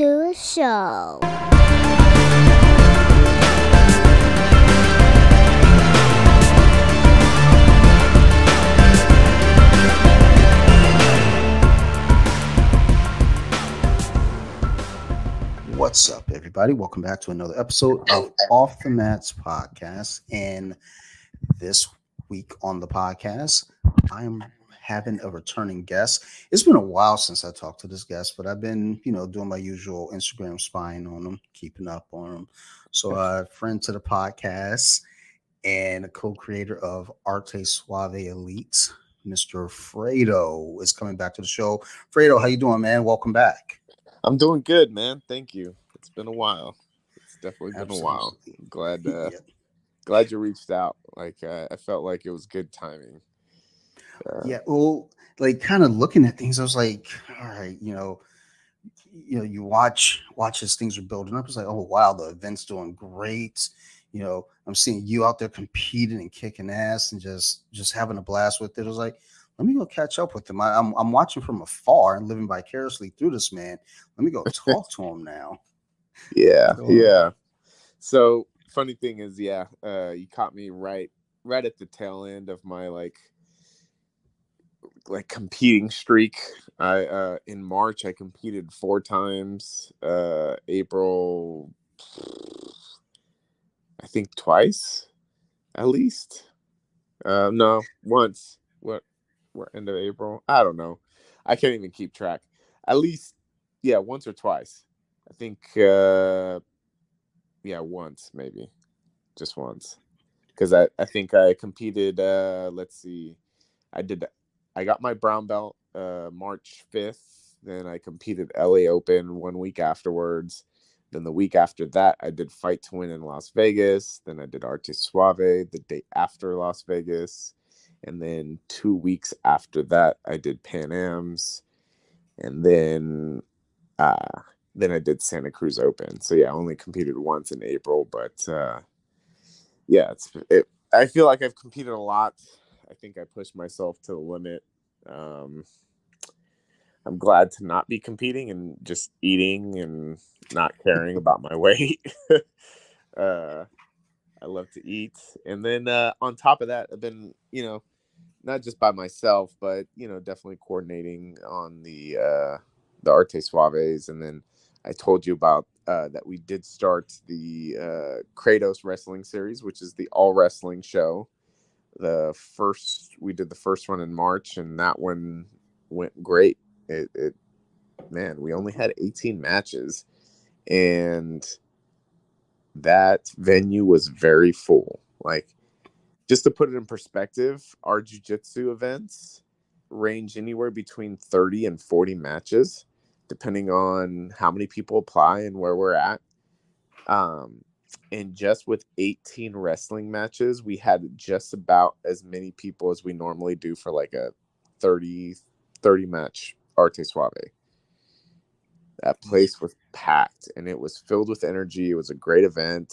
to a show. What's up, everybody? Welcome back to another episode of Off the Mats podcast. And this week on the podcast, I am having a returning guest. It's been a while since I talked to this guest, but I've been, you know, doing my usual Instagram spying on him, keeping up on him. So, uh, friend to the podcast and a co-creator of Arte Suave Elite, Mr. Fredo, is coming back to the show. Fredo, how you doing, man? Welcome back. I'm doing good, man. Thank you. It's been a while. It's definitely been Absolutely. a while. I'm glad, uh, Yeah. glad you reached out. Like uh, I felt like it was good timing. Uh, yeah well like kind of looking at things i was like all right you know you know you watch watch as things are building up. It's like oh wow the event's doing great. You know i'm seeing you out there competing and kicking ass and just just having a blast with it. I was like let me go catch up with him I, I'm, I'm watching from afar and living vicariously through this man. Let me go talk to him now. Yeah, on. yeah. So funny thing is, yeah, uh, you caught me right, right at the tail end of my like, like competing streak. I uh, in March I competed four times. Uh, April, I think twice, at least. Uh, no, once. What? What end of April? I don't know. I can't even keep track. At least, yeah, once or twice. I think, uh, yeah, once maybe, just once, because I I think I competed. Uh, let's see, I did. I got my brown belt uh, March fifth. Then I competed LA Open one week afterwards. Then the week after that, I did Fight to Win in Las Vegas. Then I did Arte Suave the day after Las Vegas. And then two weeks after that, I did Pan Am's. And then uh, then I did Santa Cruz Open. So yeah, I only competed once in April, but uh, yeah, it's it. I feel like I've competed a lot. I think I pushed myself to the limit. Um, I'm glad to not be competing and just eating and not caring about my weight. uh, I love to eat, and then uh, on top of that, I've been you know not just by myself, but you know definitely coordinating on the uh, the Arte Suaves, and then I told you about uh, that we did start the uh, Kratos Wrestling Series, which is the all wrestling show. The first we did the first one in March, and that one went great. It, it man, we only had 18 matches, and that venue was very full. Like, just to put it in perspective, our jujitsu events range anywhere between 30 and 40 matches depending on how many people apply and where we're at. Um, and just with 18 wrestling matches, we had just about as many people as we normally do for like a 30 30 match Arte Suave. That place was packed and it was filled with energy. It was a great event.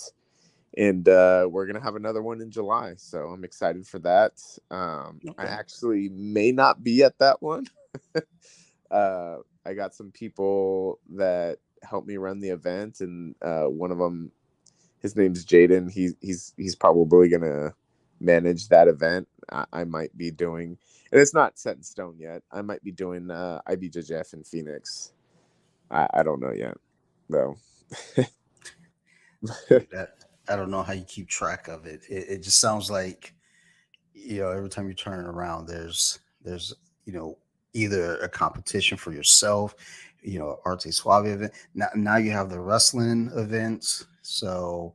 And uh, we're going to have another one in July. So I'm excited for that. Um, I actually may not be at that one. uh, I got some people that helped me run the event, and uh, one of them, his name's Jaden. He's he's he's probably gonna manage that event. I, I might be doing, and it's not set in stone yet. I might be doing uh, IBJJF in Phoenix. I, I don't know yet, though. that I don't know how you keep track of it. It, it just sounds like you know every time you turn around, there's there's you know either a competition for yourself, you know, Arte Suave event. Now now you have the wrestling events, so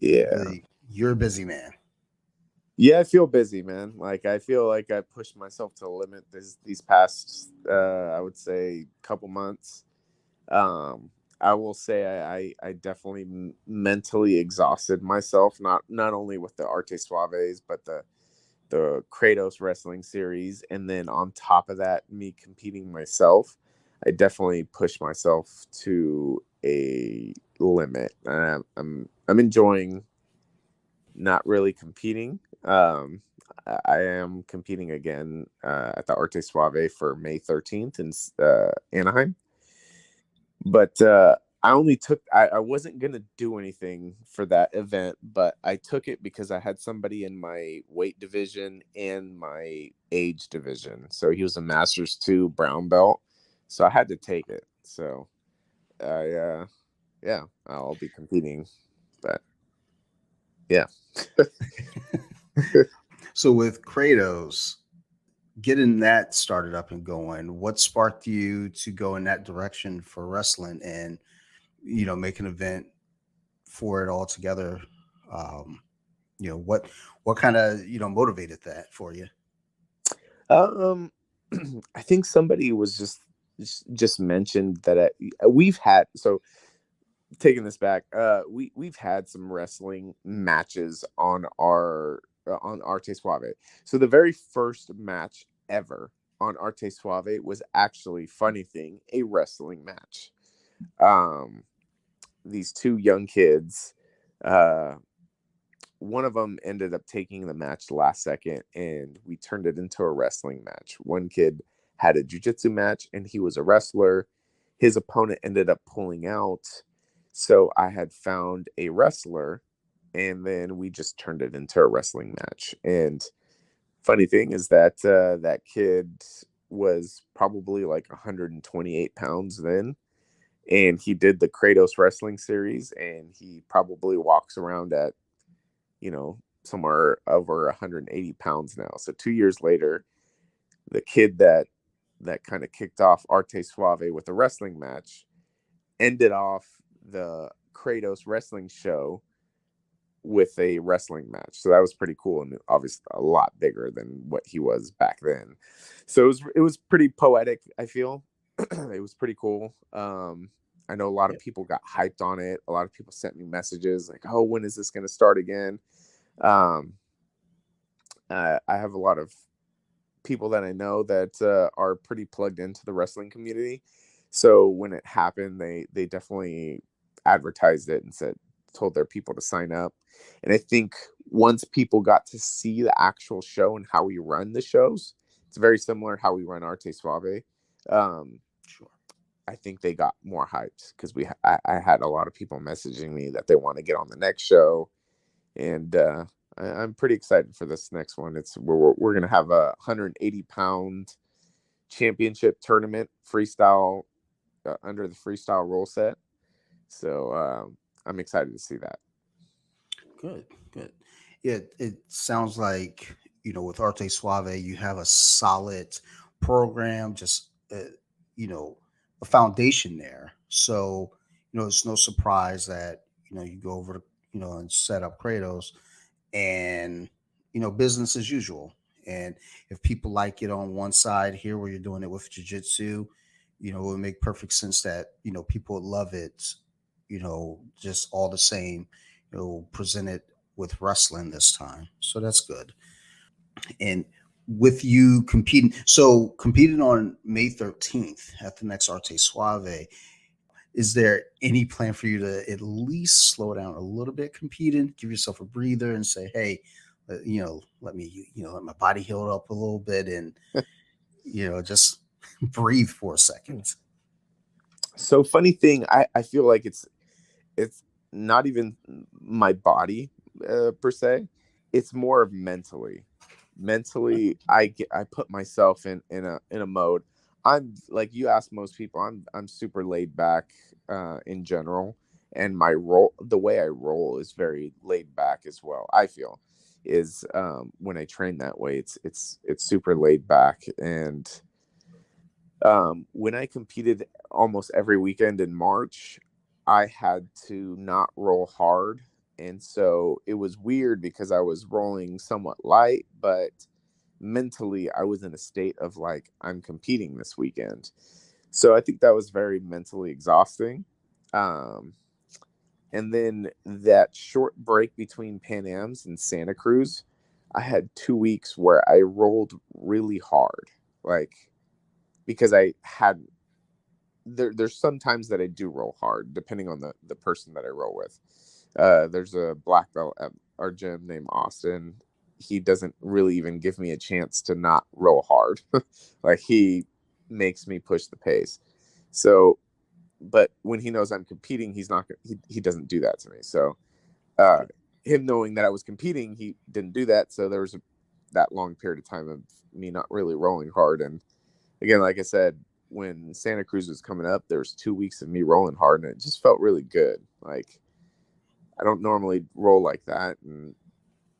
yeah. you're a busy man. Yeah, I feel busy, man. Like I feel like I pushed myself to the limit this these past uh I would say couple months. Um I will say I I, I definitely m- mentally exhausted myself not not only with the Arte Suaves but the the Kratos wrestling series and then on top of that me competing myself. I definitely pushed myself to a limit. I'm I'm, I'm enjoying not really competing. Um, I- I am competing again uh, at the Arte Suave for May 13th in uh, Anaheim. but uh, I only took I, I wasn't gonna do anything for that event, but I took it because I had somebody in my weight division and my age division. So he was a masters two brown belt. So I had to take it. So I uh yeah, I'll be competing. But yeah. so with Kratos, getting that started up and going, what sparked you to go in that direction for wrestling and you know make an event for it all together? Um, you know what what kind of you know motivated that for you? Um, I think somebody was just just mentioned that I, we've had so taking this back, uh, we we've had some wrestling matches on our uh, on Arte Suave. So the very first match ever on Arte Suave was actually funny thing a wrestling match. Um, these two young kids, uh, one of them ended up taking the match last second, and we turned it into a wrestling match. One kid had a jujitsu match, and he was a wrestler. His opponent ended up pulling out so I had found a wrestler and then we just turned it into a wrestling match. And funny thing is that uh, that kid was probably like 128 pounds then. And he did the Kratos wrestling series and he probably walks around at, you know, somewhere over 180 pounds now. So two years later, the kid that that kind of kicked off Arte Suave with a wrestling match ended off the Kratos wrestling show with a wrestling match. So that was pretty cool and obviously a lot bigger than what he was back then. So it was it was pretty poetic, I feel. it was pretty cool. Um I know a lot of people got hyped on it. A lot of people sent me messages like, "Oh, when is this going to start again?" Um uh, I have a lot of people that I know that uh, are pretty plugged into the wrestling community. So when it happened, they they definitely advertised it and said told their people to sign up. And I think once people got to see the actual show and how we run the shows, it's very similar how we run Arte Suave. Um, sure. I think they got more hyped because we I, I, had a lot of people messaging me that they want to get on the next show, and uh, I, am pretty excited for this next one. It's we're we're gonna have a 180 pound championship tournament freestyle uh, under the freestyle rule set. So um, I'm excited to see that. Good, good. Yeah, it sounds like you know with Arte Suave, you have a solid program, just uh, you know a foundation there. So you know it's no surprise that you know you go over to you know and set up Kratos, and you know business as usual. And if people like it on one side here, where you're doing it with jujitsu, you know, it would make perfect sense that you know people would love it you know, just all the same, you know, presented with wrestling this time. So that's good. And with you competing, so competing on May 13th at the next Arte Suave, is there any plan for you to at least slow down a little bit competing, give yourself a breather and say, hey, you know, let me, you know, let my body heal up a little bit and, you know, just breathe for a second. So funny thing, I, I feel like it's it's not even my body uh, per se it's more of mentally. Mentally i get i put myself in in a in a mode. I'm like you ask most people i'm i'm super laid back uh in general and my role the way i roll is very laid back as well i feel is um when i train that way it's it's it's super laid back and um when i competed almost every weekend in march I had to not roll hard. And so it was weird because I was rolling somewhat light, but mentally I was in a state of like, I'm competing this weekend. So I think that was very mentally exhausting. Um, and then that short break between Pan Am's and Santa Cruz, I had two weeks where I rolled really hard, like because I had there there's sometimes that I do roll hard depending on the the person that I roll with. Uh, there's a black belt at our gym named Austin. He doesn't really even give me a chance to not roll hard. like he makes me push the pace. So but when he knows I'm competing, he's not he he doesn't do that to me. So, uh, him knowing that I was competing, he didn't do that. So there was a, that long period of time of me not really rolling hard. And again, like I said, when Santa Cruz was coming up, there was two weeks of me rolling hard, and it just felt really good. Like I don't normally roll like that, and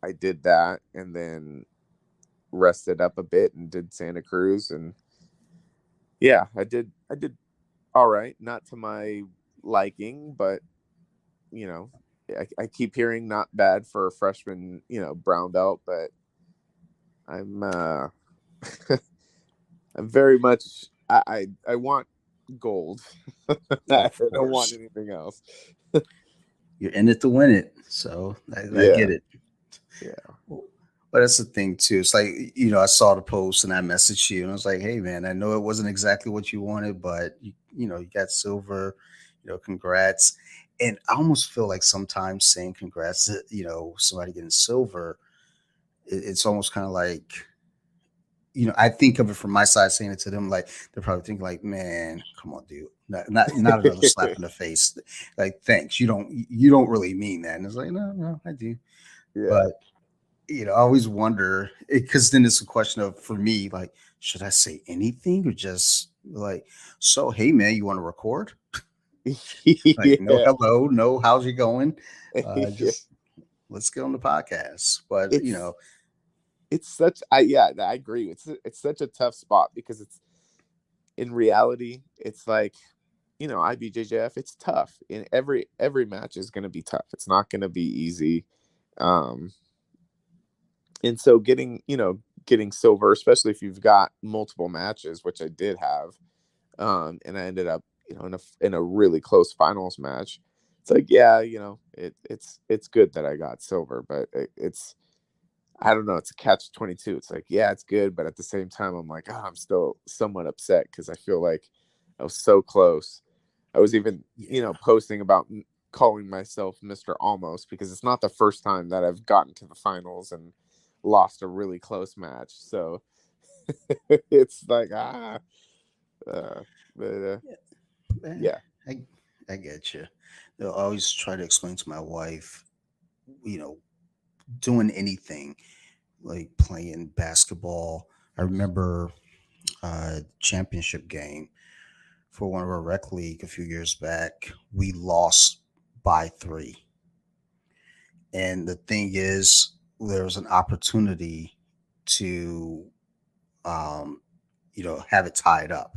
I did that, and then rested up a bit and did Santa Cruz, and yeah, I did. I did all right, not to my liking, but you know, I, I keep hearing not bad for a freshman, you know, brown belt, but I'm uh I'm very much I I, I want gold. I don't want anything else. You're in it to win it, so I, I Yeah. get it. Yeah. But that's the thing too. It's like you know, I saw the post and I messaged you, and I was like, "Hey, man, I know it wasn't exactly what you wanted, but you, you know, you got silver. You know, congrats." And I almost feel like sometimes saying congrats, you know, somebody getting silver, it, it's almost kind of like, you know, I think of it from my side, saying it to them, like they're probably thinking, like, "Man, come on, dude, not not, not another slap in the face." Like, thanks, you don't you don't really mean that, and it's like, no, no, I do Yeah. but you know, I always wonder because then it's a question of for me, like, should I say anything or just like, so hey man, you want to record? Like, no, hello, no, how's it going? Uh, Yeah. just let's get on the podcast. But It's- you know, it's such I yeah, I agree. It's it's such a tough spot because it's in reality, it's like you know, IBJJF, it's tough. In every every match is gonna be tough. It's not gonna be easy. Um and so getting, you know, getting silver, especially if you've got multiple matches, which I did have, um, and I ended up, you know, in a in a really close finals match. It's like, yeah, you know, it it's it's good that I got silver, but it, it's I don't know. It's a catch 22. It's like, yeah, it's good. But at the same time, I'm like, oh, I'm still somewhat upset because I feel like I was so close. I was even, you know, posting about calling myself Mr. Almost because it's not the first time that I've gotten to the finals and lost a really close match. So it's like, ah. Uh, but uh, yeah. I I get you. I always try to explain to my wife, you know, doing anything like playing basketball. I remember uh championship game for one of our rec league a few years back. We lost by three. And the thing is, there was an opportunity to um, you know, have it tied up.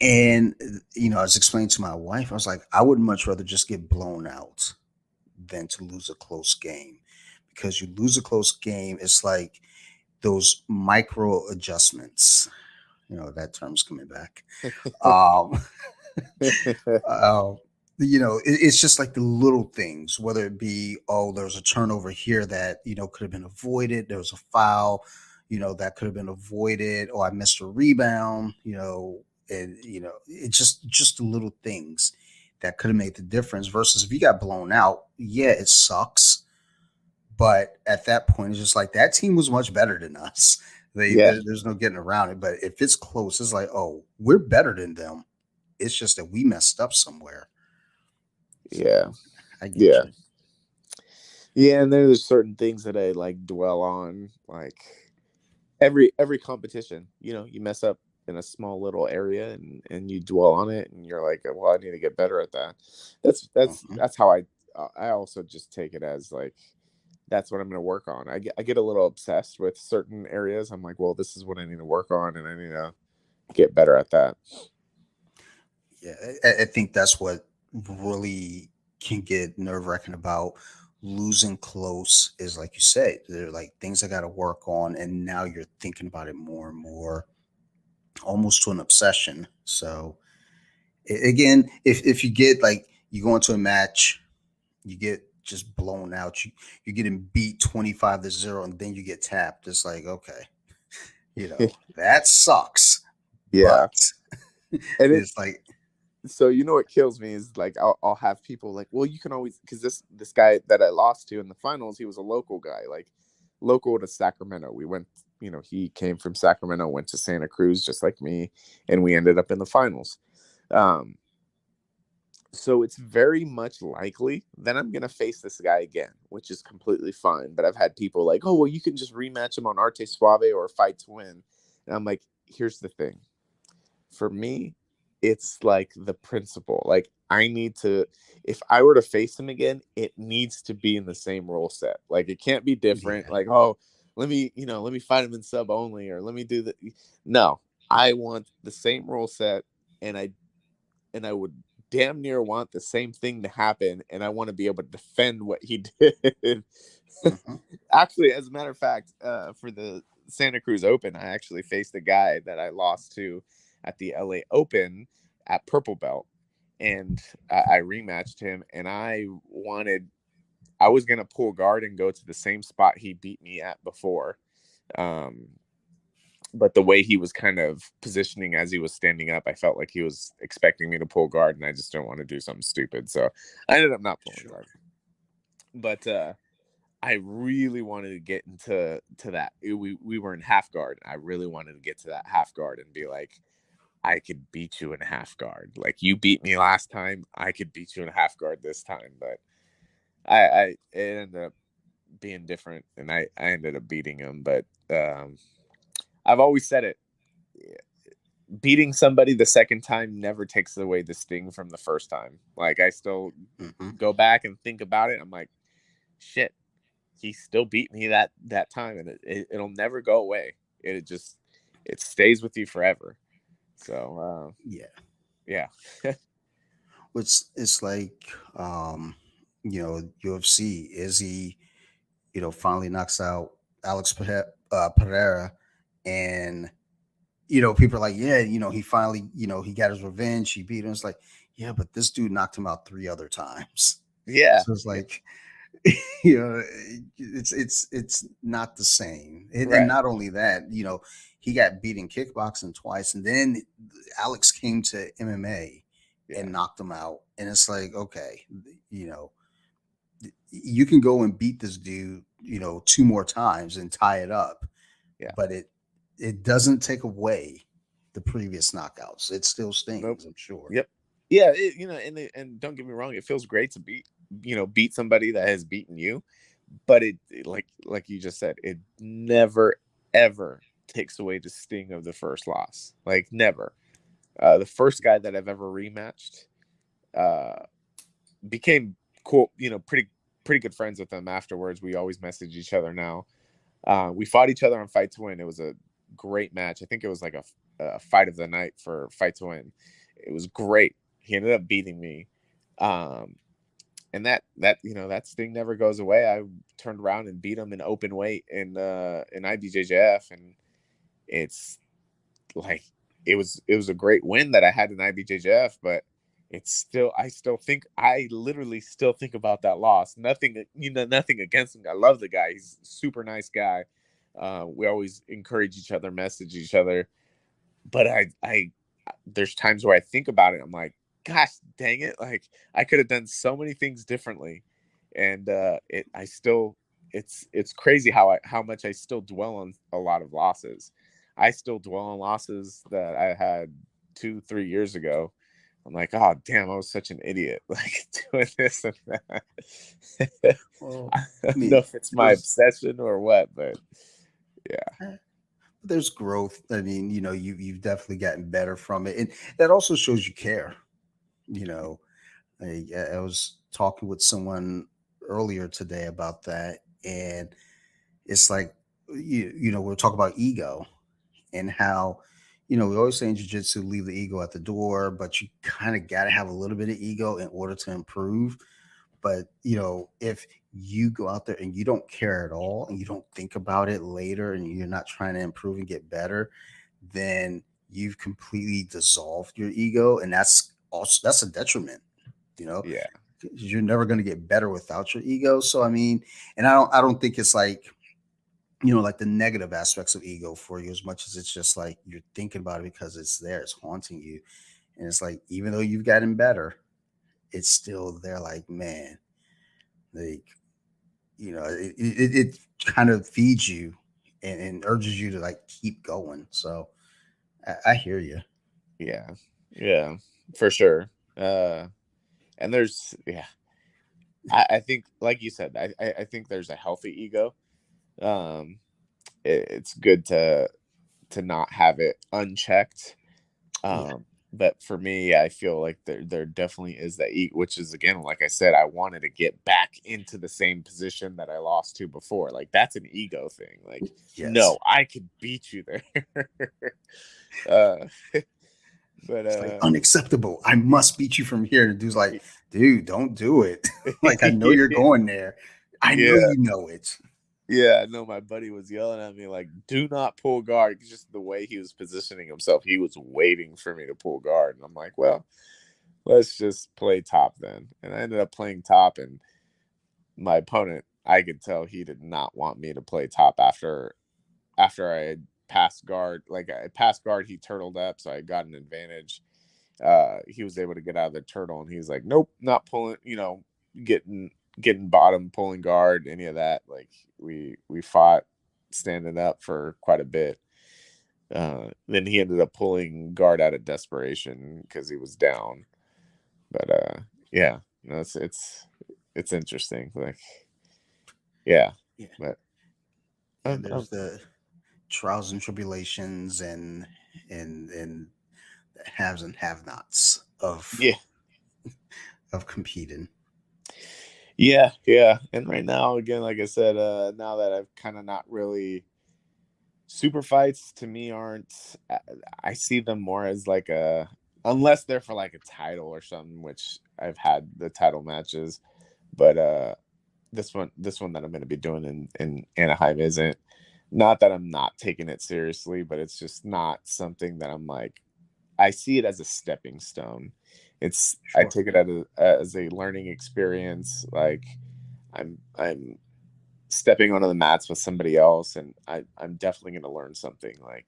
And you know, I was explaining to my wife, I was like, I would much rather just get blown out than to lose a close game. Because you lose a close game, it's like those micro adjustments. You know, that term's coming back. Um, uh, you know, it, it's just like the little things, whether it be, oh, there's a turnover here that, you know, could have been avoided. There was a foul, you know, that could have been avoided, or I missed a rebound, you know, and, you know, it's just, just the little things that could have made the difference versus if you got blown out, yeah, it sucks. But at that point, it's just like that team was much better than us. They, Yeah. there- there's no getting around it. But if it's close, it's like, oh, we're better than them. It's just that we messed up somewhere. yeah. I get Yeah. you. Yeah, and there's certain things that I like dwell on, like every every competition. You know, you mess up in a small little area, and and you dwell on it, and you're like, well, I need to get better at that. That's that's Mhm. that's how I uh, I also just take it as like that's what I'm going to work on. I get I get a little obsessed with certain areas. I'm like, well, this is what I need to work on, and I need to get better at that. Yeah, I, think that's what really can get nerve wracking about losing close is like you said, they're like things I got to work on, and now you're thinking about it more and more, almost to an obsession. So, again, if if you get like you go into a match, you get just blown out, you you're getting beat twenty five to zero, and then you get tapped. It's like okay, you know that sucks. Yeah, and it's it's like so you know what kills me is like I'll, I'll have people like well you can always because this this guy that i lost to in the finals he was a local guy like local to sacramento we went you know he came from sacramento went to santa cruz just like me and we ended up in the finals um so it's very much likely that I'm gonna face this guy again, which is completely fine. But I've had people like, oh well, you can just rematch him on Arte Suave or Fight to Win, and I'm like, here's the thing, for me, it's like the principle. Like I need to, if I were to face him again, it needs to be in the same rule set. Like it can't be different. Yeah. Like oh, let me you know let me fight him in sub only or let me do the. No, I want the same rule set, and I, and I would damn near want the same thing to happen and I want to be able to defend what he did. mm-hmm. Actually, as a matter of fact, uh, for the Santa Cruz Open, I actually faced a guy that I lost to at the LA Open at Purple Belt. And I, I rematched him and I wanted, I was going to pull guard and go to the same spot he beat me at before. Um, but the way he was kind of positioning as he was standing up, I felt like he was expecting me to pull guard, and I just don't want to do something stupid. So I ended up not pulling sure. guard. But uh, I really wanted to get into to that. We we were in half guard. I really wanted to get to that half guard and be like, I could beat you in half guard. Like you beat me last time, I could beat you in half guard this time. But I, I it ended up being different, and I I ended up beating him. But um, I've always said it. Beating somebody the second time never takes away the sting from the first time. Like I still mm-hmm. go back and think about it. I'm like, shit, he still beat me that that time, and it, it, it'll never go away. It just it stays with you forever. So uh, yeah, yeah. Which it's like um, you know UFC is he you know finally knocks out Alex uh, Pereira and you know, people are like, yeah, you know, he finally, you know, he got his revenge. He beat him. It's like, yeah, but this dude knocked him out three other times. Yeah. So it's like, you know, it's it's it's not the same. And, right. and not only that, you know, he got beat in kickboxing twice, and then Alex came to MMA yeah. and knocked him out. And it's like, okay, you know, you can go and beat this dude, you know, two more times and tie it up. Yeah. But it it doesn't take away the previous knockouts. It still stings, nope. I'm sure. Yep. Yeah, it, you know, and and don't get me wrong, it feels great to beat, you know, beat somebody that has beaten you, but it, it like like you just said, it never ever takes away the sting of the first loss. Like never. Uh, the first guy that I've ever rematched uh, became cool, you know, pretty pretty good friends with them afterwards. We always message each other now. Uh, we fought each other on Fight to Win. It was a great match. I think it was like a, a fight of the night for Fight to Win. It was great. He ended up beating me. Um, and that that you know that sting never goes away. I turned around and beat him in open weight in uh in IBJJF, and it's like it was it was a great win that I had in IBJJF, but it's still I still think I literally still think about that loss. Nothing you know nothing against him. I love the guy. He's super nice guy. Uh, we always encourage each other, message each other. But I, I, there's times where I think about it. I'm like, gosh, dang it! Like I could have done so many things differently, and uh, it, I still, it's, it's crazy how I, how much I still dwell on a lot of losses. I still dwell on losses that I had two, three years ago. I'm like, oh damn, I was such an idiot, like doing this and that. well, I don't know if it's my obsession or what, but yeah. Eh, there's growth. I mean you know you you've definitely gotten better from it. And that also shows you care you know. I, I was talking with someone earlier today about that and it's like you you know we'll talk about ego and how you know we always say in jiu-jitsu leave the ego at the door but you kind of got to have a little bit of ego in order to improve. But you know if you go out there and you don't care at all and you don't think about it later and you're not trying to improve and get better, then you've completely dissolved your ego. And that's also that's a detriment, you know? Yeah. You're never going to get better without your ego. So I mean, and I don't I don't think it's like you know, like the negative aspects of ego for you as much as it's just like you're thinking about it because it's there, it's haunting you. And it's like, even though you've gotten better, it's still there, like, man, like you know, it, it, it kind of feeds you and, and, urges you to like keep going. So I, I hear you. Yeah. Yeah, for sure. Uh, and there's yeah, I, I think like you said, I, I think there's a healthy ego. Um, it, it's good to to not have it unchecked. Um, yeah but for me, I feel like there there definitely is that eat, which is again, like I said, I wanted to get back into the same position that I lost to before. Like that's an ego thing. Like, yes. no, I could beat you there. uh, but uh, like unacceptable. I must beat you from here. And dude's like, dude, don't do it. like I know you're going there. I yeah. know you know it. Yeah, no, my buddy was yelling at me like, "Do not pull guard." Just the way he was positioning himself, he was waiting for me to pull guard, and I'm like, "Well, let's just play top then." And I ended up playing top, and my opponent, I could tell he did not want me to play top after after I had passed guard. Like I passed guard, he turtled up, so I got an advantage. Uh, he was able to get out of the turtle, and he's like, "Nope, not pulling." You know, getting getting bottom, pulling guard, any of that. Like we we fought standing up for quite a bit. Uh, then he ended up pulling guard out of desperation because he was down. But uh, yeah, no, it's it's it's interesting. Like, yeah, yeah. but and there's the trials and tribulations and and and the haves and have-nots of yeah of competing. Yeah, yeah. And right now, again, like I said, uh, now that I've kind of not really super fights to me aren't I see them more as like a unless they're for like a title or something, which I've had the title matches. But uh this one this one that I'm gonna be doing in, in Anaheim isn't not that I'm not taking it seriously, but it's just not something that I'm like I see it as a stepping stone it's sure. I take it as a, as a learning experience. Like I'm I'm stepping onto the mats with somebody else, and I I'm definitely going to learn something. Like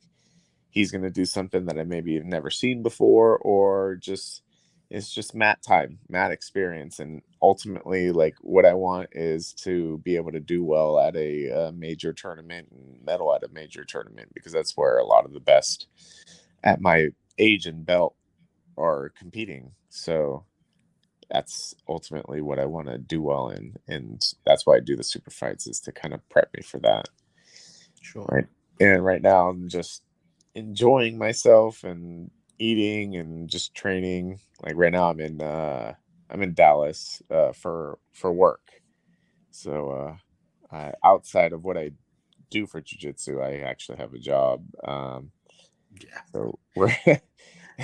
he's going to do something that I maybe have never seen before, or just it's just mat time, mat experience, and ultimately, like what I want is to be able to do well at a, a major tournament and medal at a major tournament because that's where a lot of the best at my age and belt are competing. So that's ultimately what I want to do well in, and that's why I do the super fights is to kind of prep me for that. Sure. Right. And right now I'm just enjoying myself and eating and just training. Like right now I'm in uh I'm in Dallas uh for for work. So uh I, outside of what I do for jiu-jitsu, I actually have a job. Um yeah. So we're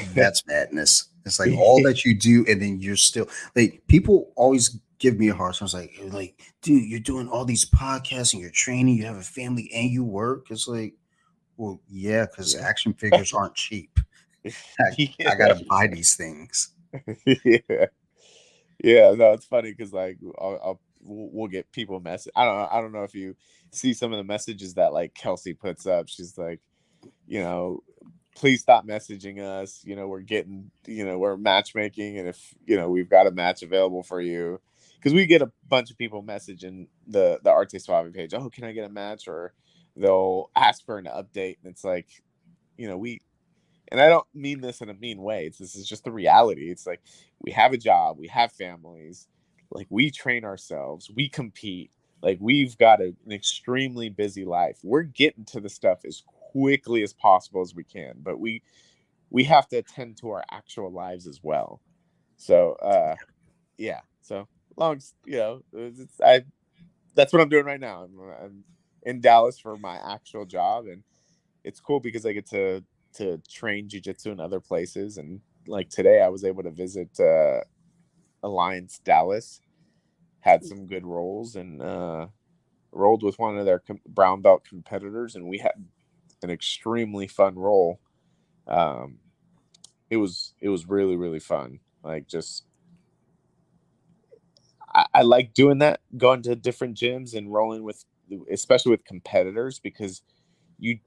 That's madness. It's like all that you do, and then you're still like people always give me a hard time. It's like, like, dude, you're doing all these podcasts and you're training, you have a family and you work. It's like, well, yeah, because action figures aren't cheap. I, yeah. I, gotta buy these things. yeah, yeah. No, it's funny because like I'll, I'll we'll get people message. I don't know. I don't know if you see some of the messages that like Kelsey puts up. She's like, you know, please stop messaging us. You know, we're getting, you know, we're matchmaking, and if you know we've got a match available for you, because we get a bunch of people messaging the the Arte Suave page. Oh, can I get a match? Or they'll ask for an update, and it's like, you know, we. And I don't mean this in a mean way. It's, this is just the reality. It's like we have a job, we have families, like we train ourselves, we compete, like we've got a, an extremely busy life. We're getting to the stuff as quickly as possible as we can but we we have to attend to our actual lives as well. So uh yeah so long you know i that's what i'm doing right now. I'm, I'm in dallas for my actual job and it's cool because i get to to train jiu-jitsu in other places and like today i was able to visit uh alliance dallas had some good rolls and uh rolled with one of their com- brown belt competitors and we had an extremely fun roll. Um, it was it was really really fun. Like just I, I like doing that, going to different gyms and rolling with, especially with competitors, because you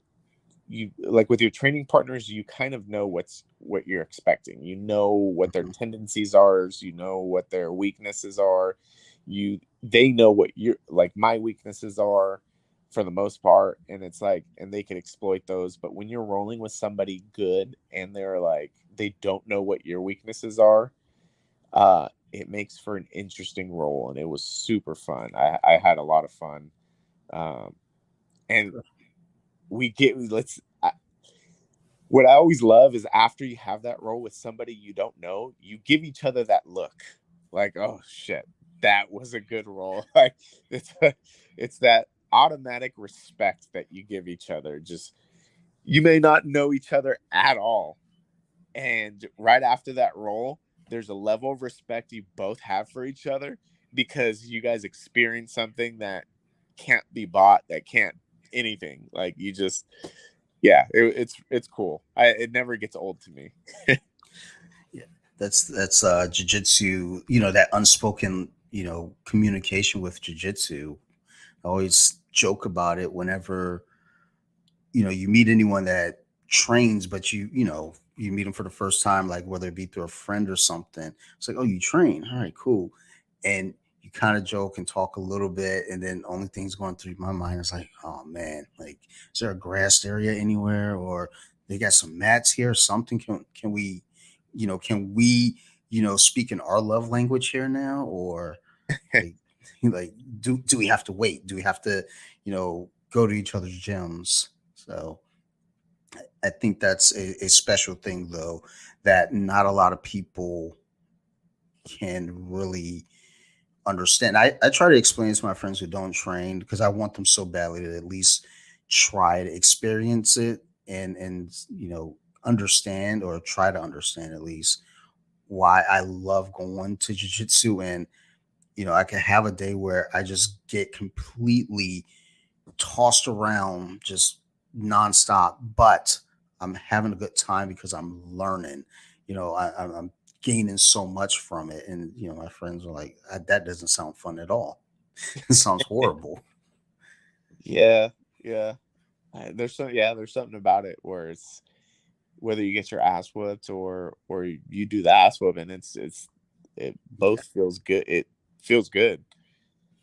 you like with your training partners you kind of know what's what you're expecting you know what their mm-hmm. tendencies are you know what their weaknesses are you they know what your like my weaknesses are for the most part and it's like and they can exploit those but when you're rolling with somebody good and they're like they don't know what your weaknesses are uh it makes for an interesting roll, and it was super fun. I, I had a lot of fun, um, and we get let's. I, what I always love is after you have that roll with somebody you don't know, you give each other that look, like, "Oh shit, that was a good roll." Like it's it's that automatic respect that you give each other. Just you may not know each other at all, and right after that roll there's a level of respect you both have for each other because you guys experience something that can't be bought that can't anything. Like you just yeah it, it's it's cool. I, it never gets old to me. Yeah that's that's uh jiu-jitsu you know that unspoken you know communication with jiu-jitsu I always joke about it whenever you know you meet anyone that trains but you you know you meet them for the first time, like whether it be through a friend or something. It's like, oh, you train. All right, cool. And you kind of joke and talk a little bit. And then only things going through my mind is like, oh man, like, is there a grass area anywhere? Or they got some mats here or something? Can can we, you know, can we, you know, speak in our love language here now? Or like, like do do we have to wait? Do we have to, you know, go to each other's gyms? So I think that's a, a, special thing, though, that not a lot of people can really understand. I, I try to explain to my friends who don't train because I want them so badly to at least try to experience it and and you know understand or try to understand at least why I love going to jiu-jitsu and you know I can have a day where I just get completely tossed around just nonstop but I'm having a good time because I'm learning. You know, I, am gaining so much from it, and you know, my friends are like, "That doesn't sound fun at all. it sounds horrible." Yeah, yeah. There's some, yeah, there's something about it where it's whether you get your ass whooped or or you do the ass whooping, it's it's it both yeah. feels good. It feels good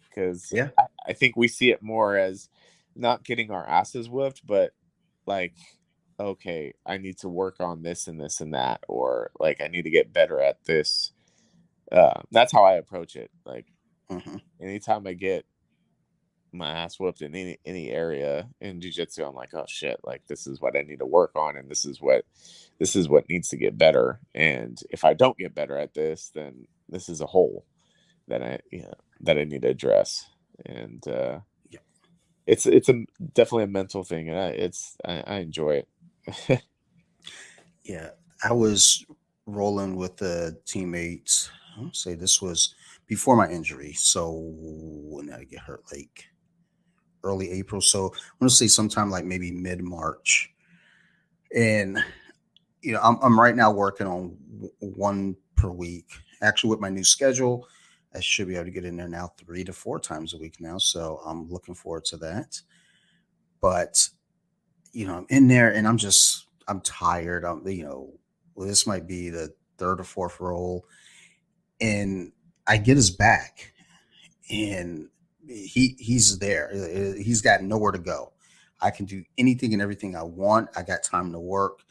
because yeah, I, I think we see it more as not getting our asses whooped, but like okay, I need to work on this and this and that, or like I need to get better at this. Uh, that's how I approach it. Like mm-hmm. anytime I get my ass whooped in any any area in jiu-jitsu, I'm like, oh shit, like this is what I need to work on and this is what this is what needs to get better. And if I don't get better at this, then this is a hole that I you know, that I need to address. And uh yeah. it's it's a definitely a mental thing and I it's I, I enjoy it. yeah, I was rolling with the teammates. I'll say this was before my injury. So when I get hurt? Like early April. So I want to say sometime like maybe mid March. And you know, I'm I'm right now working on one per week. Actually, with my new schedule, I should be able to get in there now three to four times a week now. So I'm looking forward to that. But you know, I'm in there and I'm just, I'm tired. I'm, you know, well, this might be the third or fourth roll. And I get his back and he he's there. Uh, he's got nowhere to go. I can do anything and everything I want. I got time to work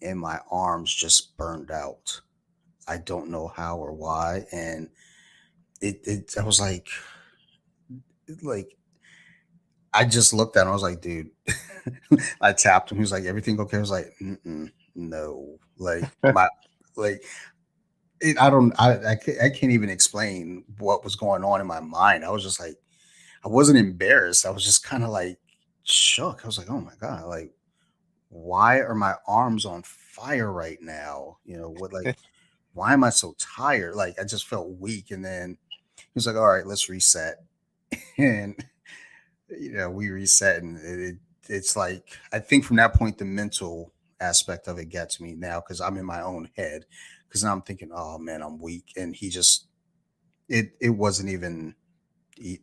and my arms just burned out. I don't know how or why. And it, it I was like, like I just looked at him. I was like, dude, I tapped him. He was like, everything okay? I was like, no, like my, like, it, I don't, I, I, I can't even explain what was going on in my mind. I was just like, I wasn't embarrassed. I was just kind of like shook. I was like, oh my God, like, why are my arms on fire right now? You know, what, like, why am I so tired? Like, I just felt weak. And then he was like, all right, let's reset. and, you know, we reset and it, it's like I think from that point the mental aspect of it gets me now because I'm in my own head because now I'm thinking, oh man, I'm weak, and he just it it wasn't even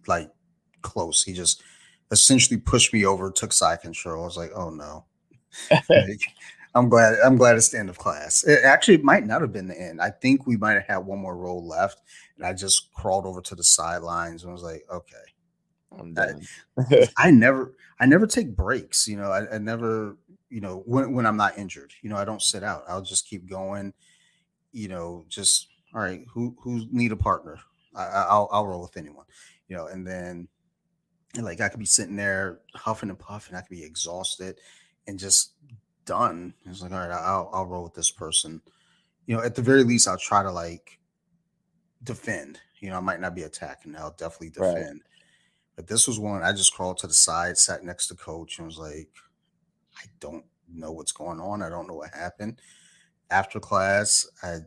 like close. He just essentially pushed me over, took side control. I was like, oh no. I'm glad. I'm glad it's the end of class. It actually might not have been the end. I think we might have had one more roll left, and I just crawled over to the sidelines and was like, okay, I'm done. I, I, never, I never take breaks. You know, I, I, never, you know, when when I'm not injured, you know, I don't sit out. I'll just keep going. You know, just all right, who who need a partner? I, will I'll roll with anyone, you know. And then, like I could be sitting there huffing and puffing, I could be exhausted and just done. It's like, all right, I'll I'll roll with this person. You know, at the very least, I'll try to like defend. You know, I might not be attacking. I'll definitely defend. Right. But this was one I just crawled to the side, sat next to coach, and was like, I don't know what's going on. I don't know what happened. After class, I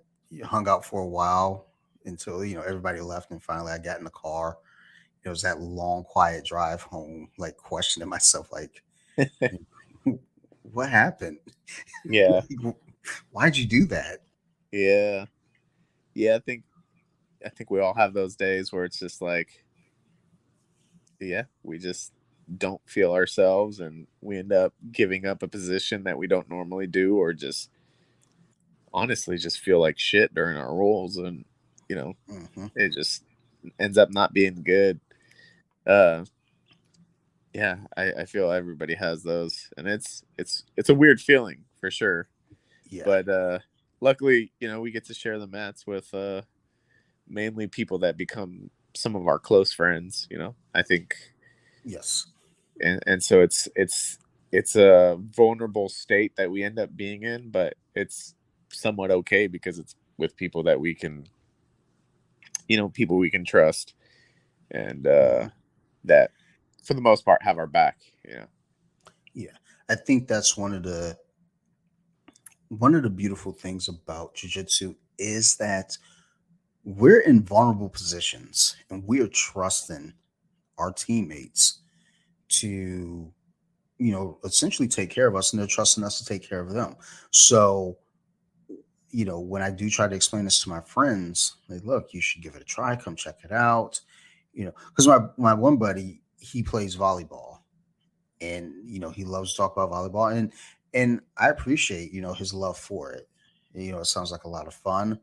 hung out for a while until you know everybody left, and finally I got in the car. It was that long, quiet drive home, like questioning myself, like, what happened? Yeah. Why'd you do that? Yeah. Yeah, I think I think we all have those days where it's just like yeah, we just don't feel ourselves and we end up giving up a position that we don't normally do or just honestly just feel like shit during our rolls and you know mm-hmm. it just ends up not being good uh yeah I, I feel everybody has those and it's it's it's a weird feeling for sure. Yeah. But uh luckily you know we get to share the mats with uh mainly people that become some of our close friends you know i think. Yes. And and so it's it's it's a vulnerable state that we end up being in but it's somewhat okay because it's with people that we can you know people we can trust and uh that for the most part have our back. Yeah. Yeah. I think that's one of the one of the beautiful things about jiu-jitsu is that we're in vulnerable positions and we are trusting our teammates to you know essentially take care of us and they're trusting us to take care of them. So you know when i do try to explain this to my friends like look you should give it a try. Come check it out. You know because my my one buddy he plays volleyball and you know he loves to talk about volleyball and and i appreciate you know his love for it you know it sounds like a lot of fun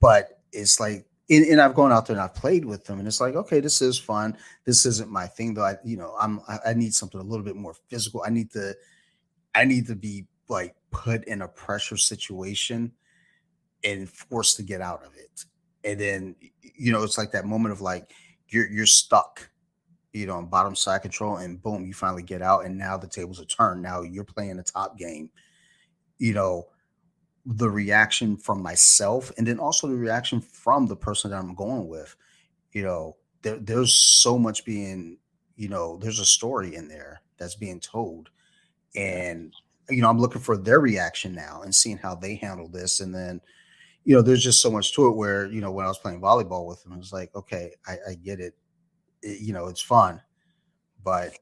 but it's like and, and, I've gone out there and I've played with them, and it's like, okay, this is fun. This isn't my thing, though. I, you know, I'm I, I need something a little bit more physical. I need to, I need to be like put in a pressure situation and forced to get out of it. And then, you know, it's like that moment of like you're you're stuck, you know, on bottom side control, and boom, you finally get out, and now the tables are turned. Now you're playing the top game, you know the reaction from myself and then also the reaction from the person that I'm going with. You know, there, there's so much being, you know, there's a story in there that's being told. And, you know, I'm looking for their reaction now and seeing how they handle this. And then, you know, there's just so much to it where, you know, when I was playing volleyball with him, it was like, okay, I, I get it. it. You know, it's fun, but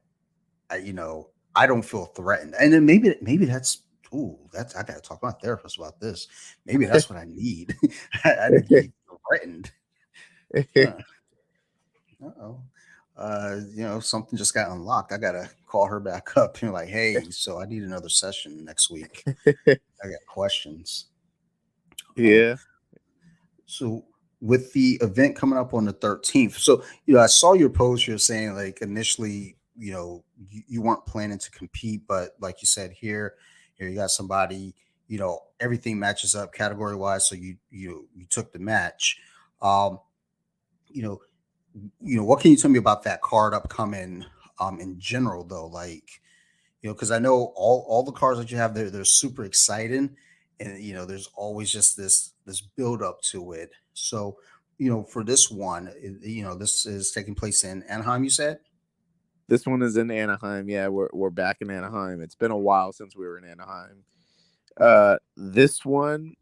I, you know, I don't feel threatened. And then maybe, maybe that's ooh, that's I gotta talk to my therapist about this. Maybe that's what I need. I, I to be threatened. Uh oh. Uh, you know, something just got unlocked. I gotta call her back up and like, hey, so I need another session next week. I got questions. Um, yeah. Um, so with the event coming up on the 13th, so you know, I saw your post. You're saying like initially, you know, you, you weren't planning to compete, but like you said here, here you got somebody, you know, everything matches up category wise. So you you you took the match. Um, you know, you know, what can you tell me about that card upcoming um in general though? Like, you know, because I know all all the cards that you have there, they're super exciting. And you know, there's always just this this build up to it. So, you know, for this one, you know, this is taking place in Anaheim, you said? This one is in Anaheim. Yeah, we're we're back in Anaheim. It's been a while since we were in Anaheim. Uh this one,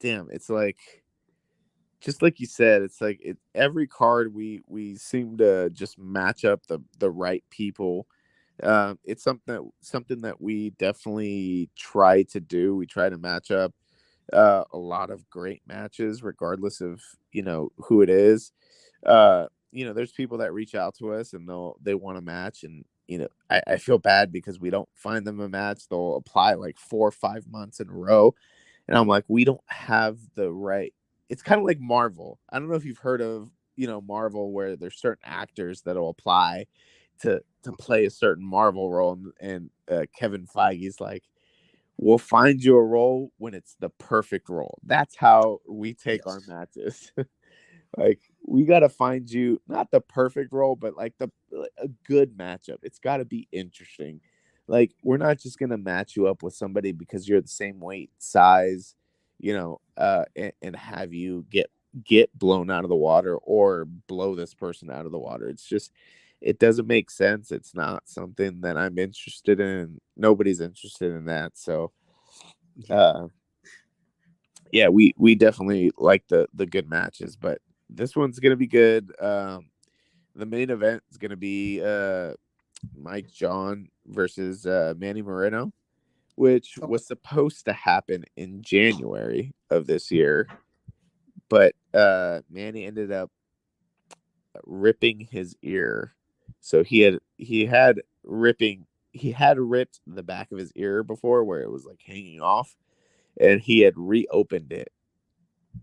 damn, it's like just like you said, it's like it, every card we we seem to just match up the the right people. Uh, it's something that something that we definitely try to do. We try to match up uh, a lot of great matches, regardless of you know who it is. Uh, you know, there's people that reach out to us and they'll they want a match, and you know, I, I feel bad because we don't find them a match. They'll apply like four or five months in a row, and I'm like, we don't have the right. It's kind of like Marvel. I don't know if you've heard of you know Marvel, where there's certain actors that'll apply to to play a certain Marvel role, and, and uh, Kevin Feige's like, we'll find you a role when it's the perfect role. That's how we take yes. our matches. like we got to find you not the perfect role, but like the a good matchup. It's got to be interesting. Like we're not just gonna match you up with somebody because you're the same weight, size, you know, uh, and, and have you get get blown out of the water or blow this person out of the water. It's just it doesn't make sense. It's not something that I'm interested in. Nobody's interested in that. So uh yeah, we we definitely like the the good matches, but this one's gonna be good. Um the main event is gonna be uh Mike John versus uh Manny Moreno, which was supposed to happen in January of this year. But uh Manny ended up ripping his ear so he had he had ripping he had ripped the back of his ear before where it was like hanging off and he had reopened it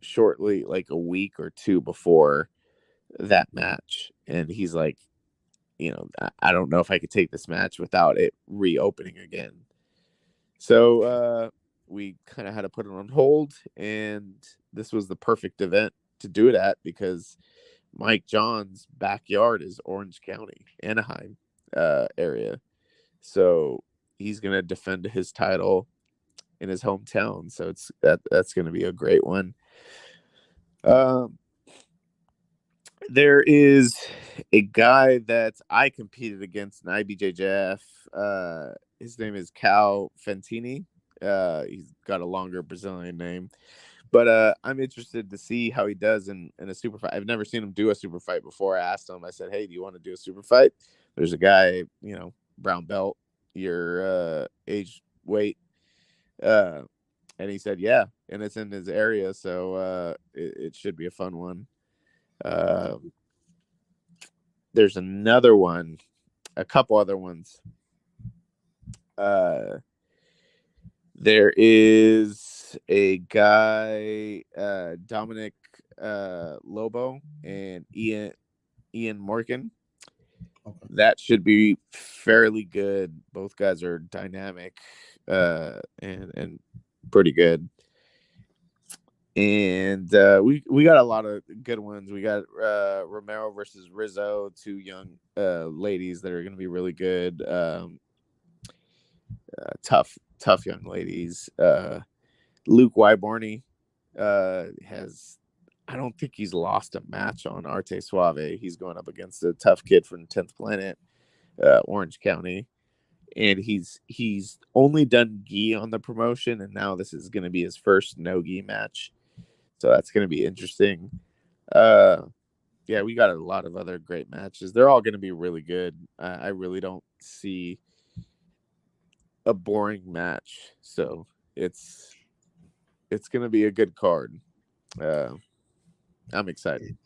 shortly like a week or two before that match and he's like you know i don't know if i could take this match without it reopening again. So uh we kind of had to put it on hold and this was the perfect event to do it at because Mike John's backyard is Orange County, Anaheim uh, area. So he's gonna defend his title in his hometown. So it's that that's gonna be a great one. Um there is a guy that I competed against in IBJJF. Uh, his name is Cal Fentini. Uh, he's got a longer Brazilian name. But uh, I'm interested to see how he does in, in a super fight. I've never seen him do a super fight before. I asked him, I said, Hey, do you want to do a super fight? There's a guy, you know, brown belt, your uh, age, weight. Uh, and he said, Yeah. And it's in his area. So uh, it, it should be a fun one. Uh, there's another one, a couple other ones. Uh, there is a guy, uh, Dominic uh, Lobo and Ian Ian Morgan. Okay. That should be fairly good. Both guys are dynamic uh, and and pretty good. And uh, we we got a lot of good ones. We got uh, Romero versus Rizzo, two young uh, ladies that are going to be really good. Um, uh, tough, tough young ladies. Uh, Luke Wyborny uh, has, I don't think he's lost a match on Arte Suave. He's going up against a tough kid from 10th Planet, uh, Orange County. And he's he's only done gi on the promotion, and now this is going to be his first no gi match, so that's going to be interesting. Uh, yeah, we got a lot of other great matches. They're all going to be really good. I really don't see a boring match, so it's it's going to be a good card. Uh, I'm excited.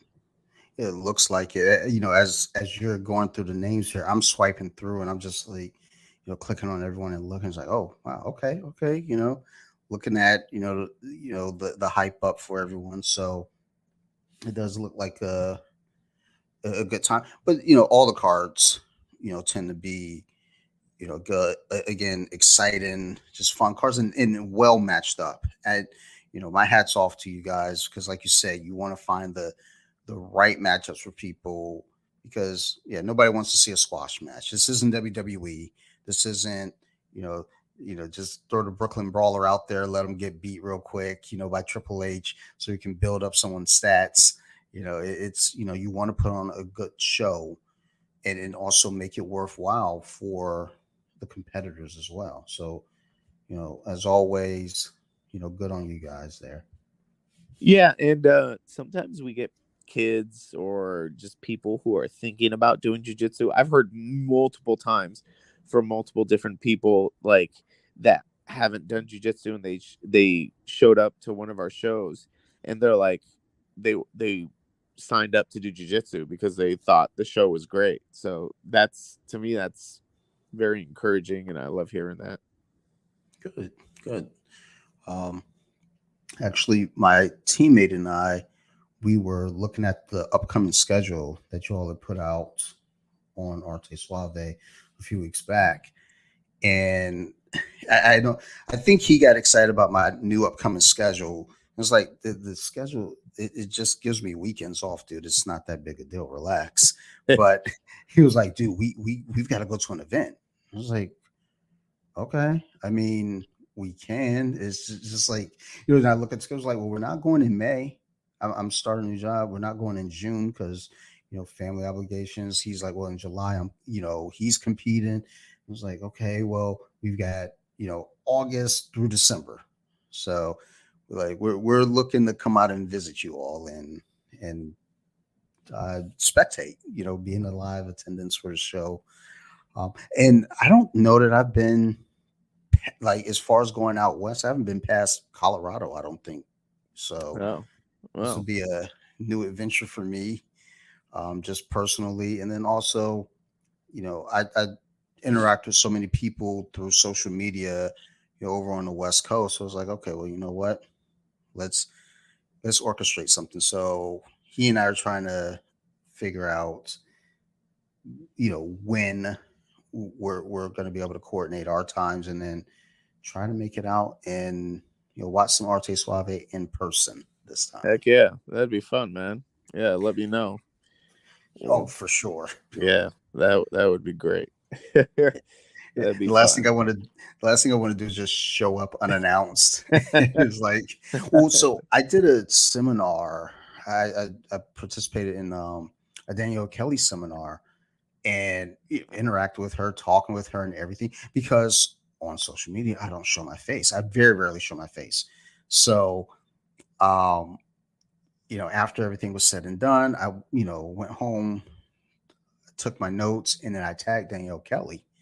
It looks like it. You know, as as you're going through the names here, I'm swiping through and I'm just like, you know, clicking on everyone and looking. It's like, oh, wow, okay, okay. You know, looking at you know, you know the the hype up for everyone. So it does look like a a good time. But you know, all the cards, you know, tend to be you know, good again, exciting, just fun cars and, and well matched up. And you know, my hats off to you guys because, like you said, you want to find the the right matchups for people because yeah, nobody wants to see a squash match. This isn't WWE. This isn't you know you know just throw the Brooklyn Brawler out there, let them get beat real quick, you know, by Triple H, so you can build up someone's stats. You know, it, it's you know you want to put on a good show and, and also make it worthwhile for the competitors as well. So, you know, as always, you know, good on you guys there. Yeah, and uh sometimes we get kids or just people who are thinking about doing jujitsu. I've heard multiple times from multiple different people like that haven't done jujitsu and they they showed up to one of our shows and they're like they they signed up to do jujitsu because they thought the show was great. So that's to me that's very encouraging, and I love hearing that. Good, good. Um, actually, my teammate and I, we were looking at the upcoming schedule that you all had put out on Arte Suave a few weeks back, and I, I don't. I think he got excited about my new upcoming schedule. It was like the, the schedule. It, it just gives me weekends off, dude. It's not that big a deal. Relax. but he was like, dude, we we we've got to go to an event. I was like, okay. I mean, we can. It's just, like you know. I look at schedules like, well, we're not going in May. I'm, I'm starting a new job. We're not going in June because you know family obligations. He's like, well, in July, I'm you know he's competing. I was like, okay, well, we've got you know August through December, so like we're we're looking to come out and visit you all and and uh, spectate, you know, being a live attendance for the show. Um, and I don't know that I've been like as far as going out west. I haven't been past Colorado. I don't think so. No. This will be a new adventure for me, um, just personally, and then also, you know, I, I interact with so many people through social media, you know, over on the West Coast. So I was like, okay, well, you know what? Let's let's orchestrate something. So he and I are trying to figure out, you know, when we're we're going to be able to coordinate our times, and then try to make it out and you know watch some Arte Suave in person this time. heck yeah, that'd be fun, man. Yeah, let me know. Oh, for sure. Yeah, that that would be great. That'd be the last fun. thing I want to, the last thing I want to do is just show up unannounced. it's like, well, so I did a seminar. I, I, I participated in um, a Danielle Kelly seminar and interact with her, talking with her, and everything. Because on social media, I don't show my face. I very rarely show my face. So, um, you know, after everything was said and done, I, you know, went home, took my notes, and then I tagged Danielle Kelly.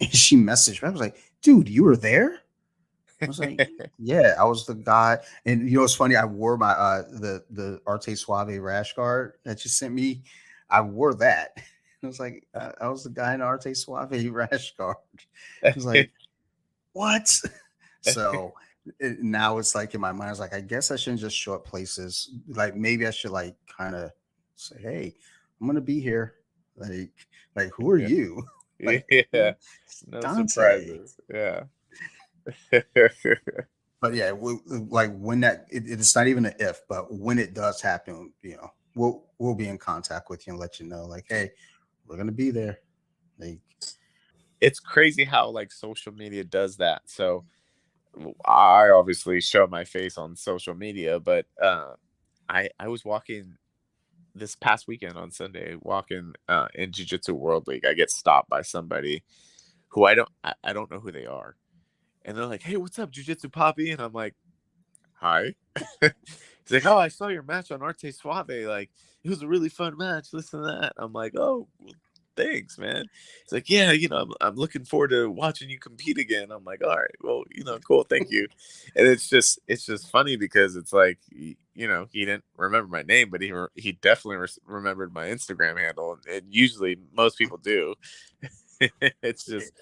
And she messaged me. I was like, dude, you were there? I was like, yeah, I was the guy. And you know, it's funny. I wore my uh the the Arte Suave rash guard that you sent me. I wore that. I was like, I, I was the guy in Arte Suave rash guard. I was like, what? So it, now it's like in my mind, I was like, I guess I shouldn't just show up places. Like maybe I should like kind of say, hey, I'm gonna be here. Like, like who are Yeah. you? Like, yeah, no Dante. surprises. Yeah. But yeah, we, like when that it, it's not even an if, but when it does happen, you know, we'll we'll be in contact with you and let you know, like, hey, we're gonna be there. Like, it's crazy how like social media does that. So I obviously show my face on social media, but uh, I I was walking this past weekend on Sunday, walking uh, in Jiu Jitsu World League. I get stopped by somebody who I don't I, I don't know who they are, and they're like, "Hey, what's up, Jiu Jitsu Poppy?" And I'm like, "Hi." He's like, "Oh, I saw your match on Arte Suave. Like, it was a really fun match. Listen to that." I'm like, "Oh, thanks, man." It's like, yeah, you know, I'm, I'm looking forward to watching you compete again. I'm like, all right, well, you know, cool, thank you. and it's just, it's just funny because it's like, you know, he didn't remember my name, but he re- he definitely res- remembered my Instagram handle, and usually most people do. it's just,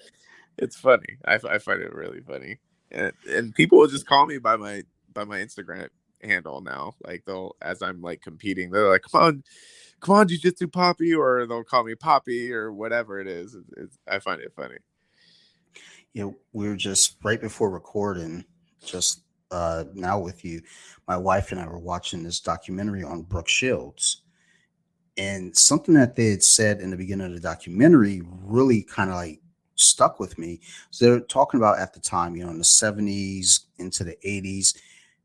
it's funny. I, I find it really funny, and and people will just call me by my by my Instagram handle now. Like they'll, as I'm like competing, they're like, come on come on, jujitsu Poppy, or they'll call me Poppy or whatever it is. It's, it's, I find it funny. Yeah, we were just right before recording, just uh now with you. My wife and I were watching this documentary on Brooke Shields. And something that they had said in the beginning of the documentary really kind of like stuck with me. So they're talking about at the time, you know, in the 70s into the 80s,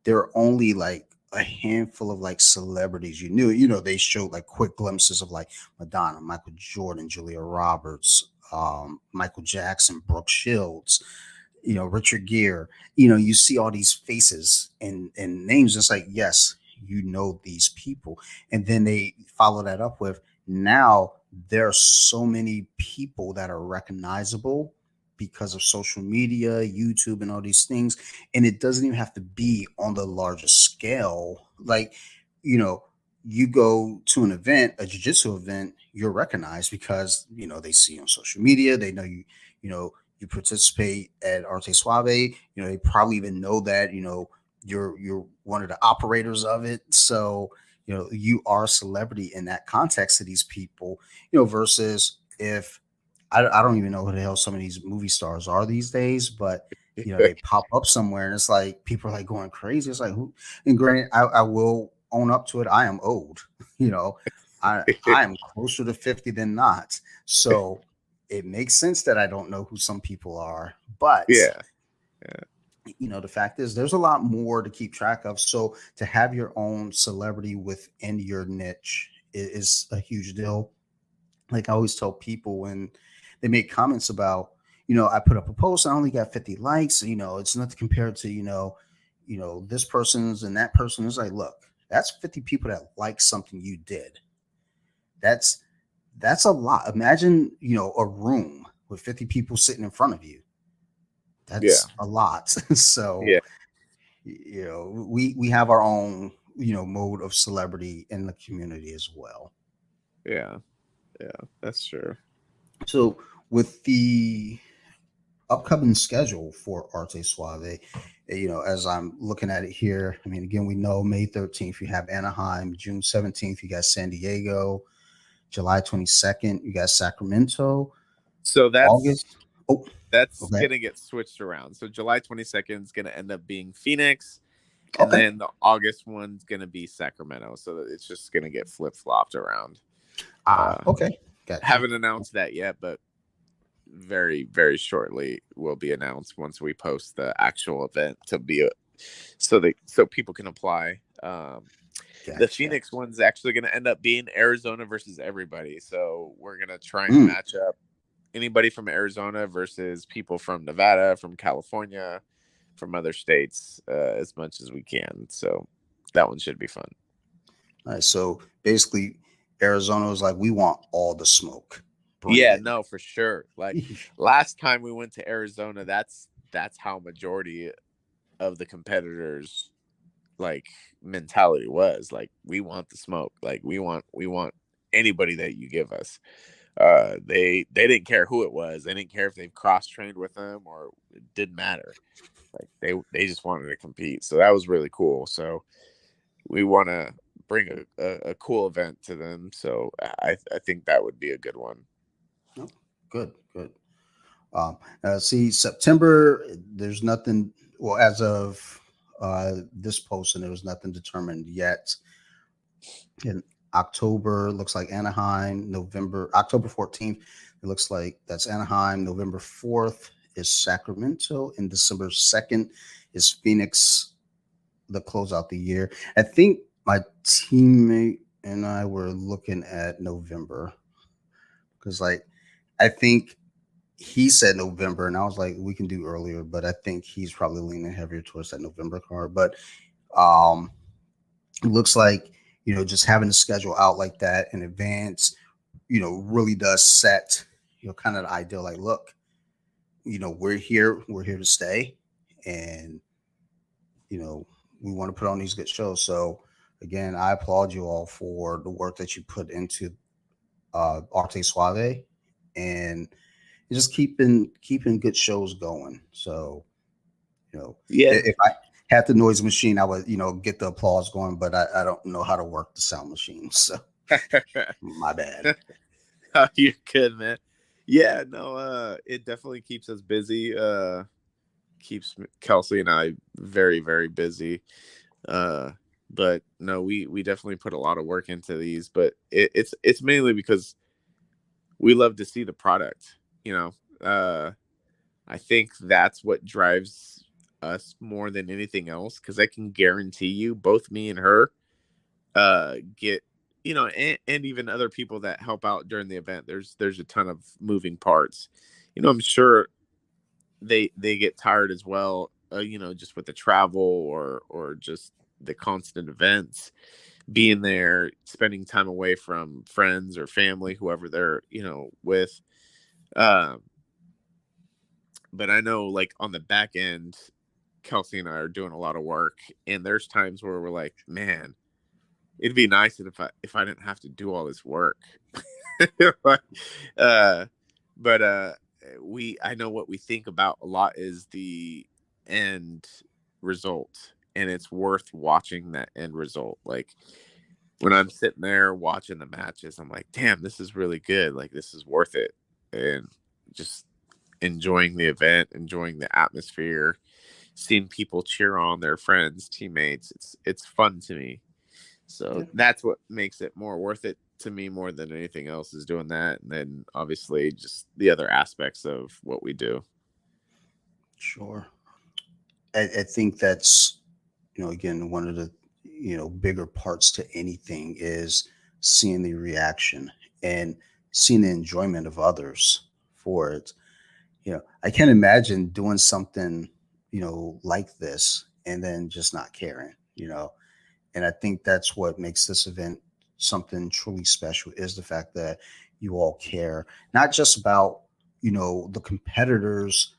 there were only like a handful of like celebrities you knew. You know, they showed like quick glimpses of like Madonna, Michael Jordan, Julia Roberts, um, Michael Jackson, Brooke Shields, you know, Richard Gere. You know, you see all these faces and and names. It's like, yes, you know these people, and then they follow that up with now there are so many people that are recognizable because of social media, YouTube, and all these things. And it doesn't even have to be on the largest scale. Like, you know, you go to an event, a jiu-jitsu event, you're recognized because you know they see you on social media, they know you, you know, you participate at Arte Suave, you know, they probably even know that, you know, you're you're one of the operators of it. So, you know, you are a celebrity in that context to these people, you know, versus if I, I don't even know who the hell some of these movie stars are these days, but you know they pop up somewhere and it's like people are like going crazy. It's like who? And granted, I, I will own up to it. I am old. You know, I I am closer to fifty than not. So it makes sense that I don't know who some people are. But yeah, yeah. you know the fact is there's a lot more to keep track of so to have your own celebrity within your niche is, is a huge deal like i always tell people when they make comments about you know i put up a post i only got 50 likes you know it's nothing compared to you know you know this person's and that person is like look that's 50 people that like something you did that's that's a lot imagine you know a room with 50 people sitting in front of you that's Yeah. a lot. so Yeah. you know, we we have our own, you know, mode of celebrity in the community as well. yeah, yeah. That's true. So with the upcoming schedule for Arte Suave, you know, as I'm looking at it here, I mean, again, we know May 13th, you have Anaheim, June 17th, you got San Diego, July 22nd, you got Sacramento, So that's August. Oh, that's Okay. gonna get switched around. So July 22nd is gonna end up being Phoenix, and Okay. then the August one's gonna be Sacramento. So it's just gonna get flip flopped around. ah, uh, okay. Got Haven't announced that yet, but very very shortly will be announced once we post the actual event to be a, so that so people can apply. Um, the. Phoenix one's actually going to end up being Arizona versus everybody. So we're going to try and Mm. match up anybody from Arizona versus people from Nevada, from California, from other states uh, as much as we can. So that one should be fun. All right, so basically, Arizona was like, we want all the smoke. Bring yeah, it. no, for sure. Like last time we went to Arizona, that's that's how majority of the competitors like mentality was. Like we want the smoke. Like we want we want anybody that you give us. Uh they they didn't care who it was. They didn't care if they've cross trained with them or it didn't matter. Like they they just wanted to compete. So that was really cool. So we want to bring a, a, a cool event to them. So I I think that would be a good one. good, good. Um, uh, see, September, there's nothing, well, as of uh, this and there was nothing determined yet. In October, looks like Anaheim, November, October 14th, it looks like that's Anaheim. November 4th is Sacramento, and December 2nd is Phoenix, the close out the year. I think my teammate and I were looking at November because, like, I think he said November, and I was like, we can do earlier, but I think he's probably leaning heavier towards that November card. But um, it looks like you know just having the schedule out like that in advance, you know, really does set you know kind of the ideal. Like, look, you know, we're here, we're here to stay, and you know, we want to put on these good shows. So again, I applaud you all for the work that you put into uh, Arte Suave and just keeping keeping good shows going. So, you know, Yeah. if I had the noise machine, I would, you know, get the applause going, but I, I don't know how to work the sound machine. So my bad. Oh, You're good, man. Yeah, no, uh, it definitely keeps us busy. Uh, keeps Kelsey and I very, very busy. Uh, but no, we we definitely put a lot of work into these. But it, it's it's mainly because we love to see the product. You know, uh, I think that's what drives us more than anything else. Because I can guarantee you, both me and her, uh, get you know, and, and even other people that help out during the event. There's there's a ton of moving parts. You know, I'm sure they they get tired as well. Uh, you know, just with the travel or or just the constant events, being there, spending time away from friends or family, whoever they're you know with. Um, but I know, like on the back end, Kelsey and I are doing a lot of work, and there's times where we're like, man, it'd be nice if I if I didn't have to do all this work. Uh, but uh, we I know what we think about a lot is the end result, and it's worth watching that end result. Like when I'm sitting there watching the matches, I'm like, damn, this is really good. Like this is worth it. and just enjoying the event, enjoying the atmosphere, seeing people cheer on their friends, teammates. It's it's fun to me. So yeah. that's what makes it more worth it to me more than anything else is doing that. And then obviously just the other aspects of what we do. Sure. I, I think that's, you know, again, one of the, you know, bigger parts to anything is seeing the reaction and seeing the enjoyment of others for it. You know, I can't imagine doing something, you know, like this and then just not caring, you know. And I think that's what makes this event something truly special is the fact that you all care, not just about, you know, the competitors,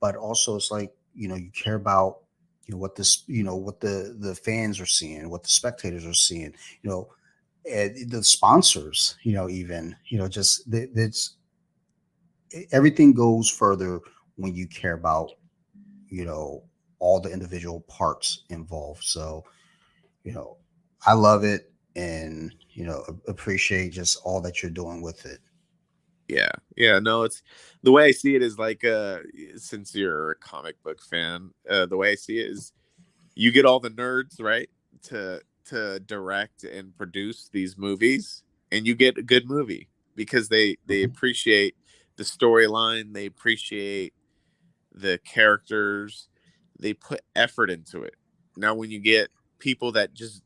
but also it's like, you know, you care about know what this you know what the the fans are seeing what the spectators are seeing you know eh, the sponsors, you know, even, you know, just it's everything goes further when you care about, you know, all the individual parts involved. So, you know, I love it and, you know, appreciate just all that you're doing with it. Yeah. Yeah. No, it's the way I see it is like, uh, since you're a comic book fan, uh, the way I see it is you get all the nerds, right? To, to direct and produce these movies and you get a good movie because they they mm-hmm. appreciate the storyline they appreciate the characters they put effort into it now when you get people that just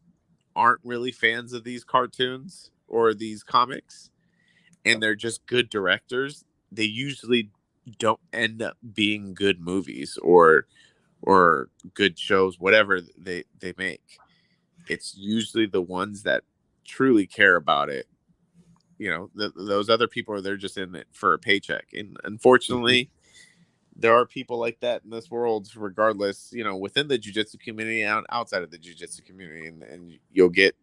aren't really fans of these cartoons or these comics and they're just good directors they usually don't end up being good movies or or good shows whatever they they make it's usually the ones that truly care about it. You know, the, those other people are they're just in it for a paycheck, and unfortunately, mm-hmm. there are people like that in this world. Regardless, you know, within the jujitsu community and outside of the jujitsu community, and, and you'll get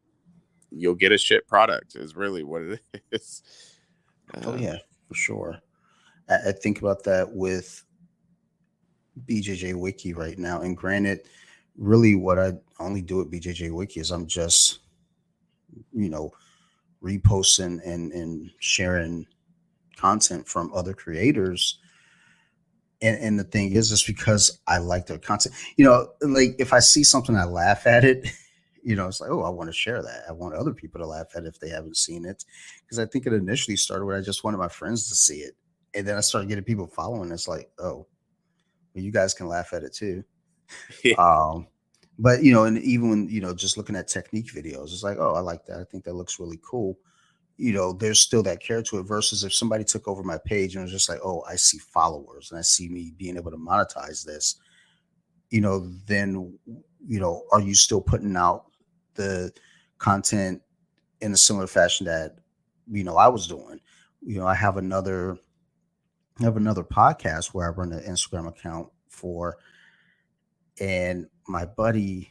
you'll get a shit product. Is really what it is. Oh uh, yeah, for sure. I, I think about that with BJJ Wiki right now, and granted really what I only do at BJJ Wiki is I'm just, you know, reposting and, and sharing content from other creators. And, and the thing is, it's because I like their content. You know, like if I see something, I laugh at it. You know, it's like, oh, I want to share that. I want other people to laugh at it if they haven't seen it. Because I think it initially started where I just wanted my friends to see it. And then I started getting people following. It's like, oh, well, you guys can laugh at it too. Yeah. Um, but you know, and even when you know, just looking at technique videos, it's like, oh, I like that. I think that looks really cool. You know, there's still that care to it. Versus if somebody took over my page and was just like, oh, I see followers and I see me being able to monetize this. You know, then you know, are you still putting out the content in a similar fashion that you know I was doing? You know, I have another I have another podcast where I run an Instagram account for and my buddy,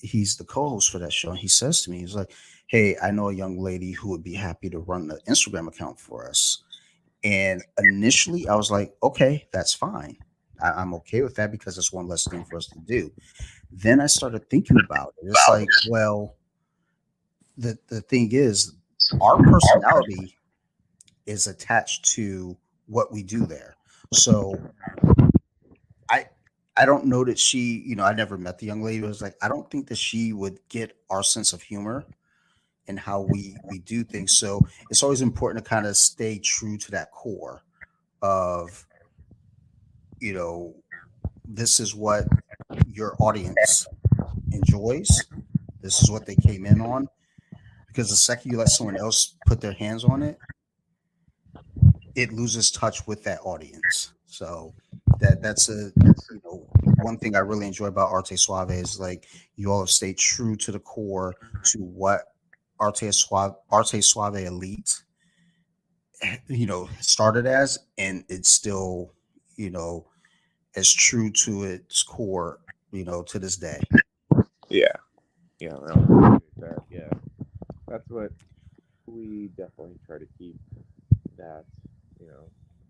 he's the co-host for that show, and he says to me, he's like, "Hey, I know a young lady who would be happy to run the Instagram account for us." And initially, I was like, "Okay, that's fine. I- am okay with that because it's one less thing for us to do." Then I started thinking about it. It's like, well, the the thing is, our personality is attached to what we do there. So I I don't know that she, you know, I never met the young lady. I was like, I don't think that she would get our sense of humor and how we we do things. So it's always important to kind of stay true to that core of, you know, this is what your audience enjoys. This is what they came in on. Because the second you let someone else put their hands on it, it loses touch with that audience. So that that's a you know one thing I really enjoy about Arte Suave is like you all have stayed true to the core to what Arte Suave Arte Suave Elite eh, you know started as and it's still you know as true to its core you know to this day yeah yeah that yeah that's what we definitely try to keep that you know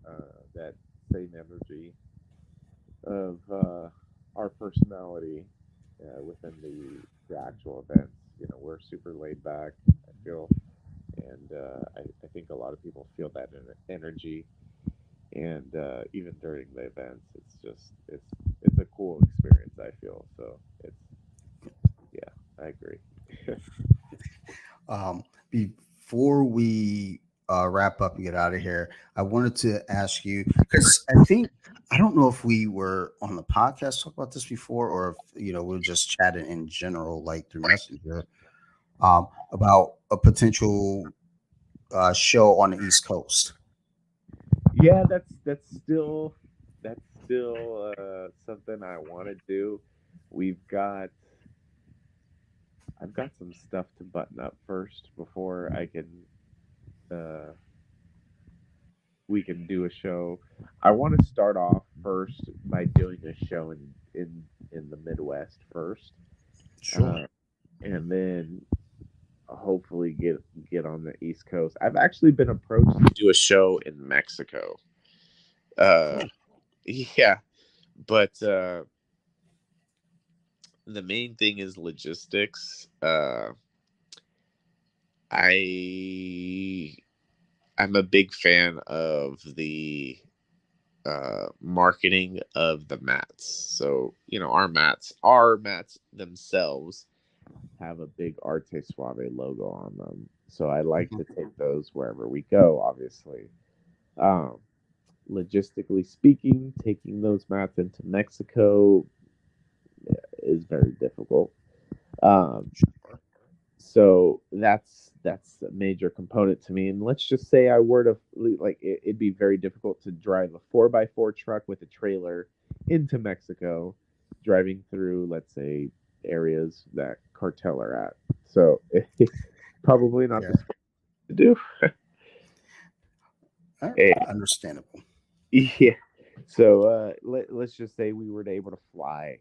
uh, that same energy of uh, our personality uh, within the, the actual events. You know, we're super laid back. I feel, and uh, I, I, think a lot of people feel that in energy. and uh, even during the events, it's just it's it's cool experience. I feel so. It's yeah, I agree. Um, before we uh, wrap up and get out of here, I wanted to ask you because I think I don't know if we were on the podcast talk about this before or if you know we are just chatting in general, like through Messenger, um, about a potential uh, show on the East Coast. Yeah, that's that's still that's still uh, something I want to do. We've got I've got some stuff to button up first before I can uh, we can do a show. I want to start off first by doing a show in in in the Midwest first, Sure. uh, and then hopefully get get on the East Coast. I've actually been approached to do a show in Mexico. Uh, yeah, but uh, the main thing is logistics. Uh, I I'm a big fan of the uh marketing of the mats. So, you know, our mats, our mats themselves have a big Arte Suave logo on them. So I like to take those wherever we go, obviously. Um logistically speaking, taking those mats into Mexico is very difficult. Um so that's that's a major component to me and let's just say i were to like it, it'd be very difficult to drive a four by four truck with a trailer into mexico driving through let's say areas that cartel are at so it's probably not Yeah. the to do All right, Hey. Understandable. yeah so uh let, let's just say we were able to fly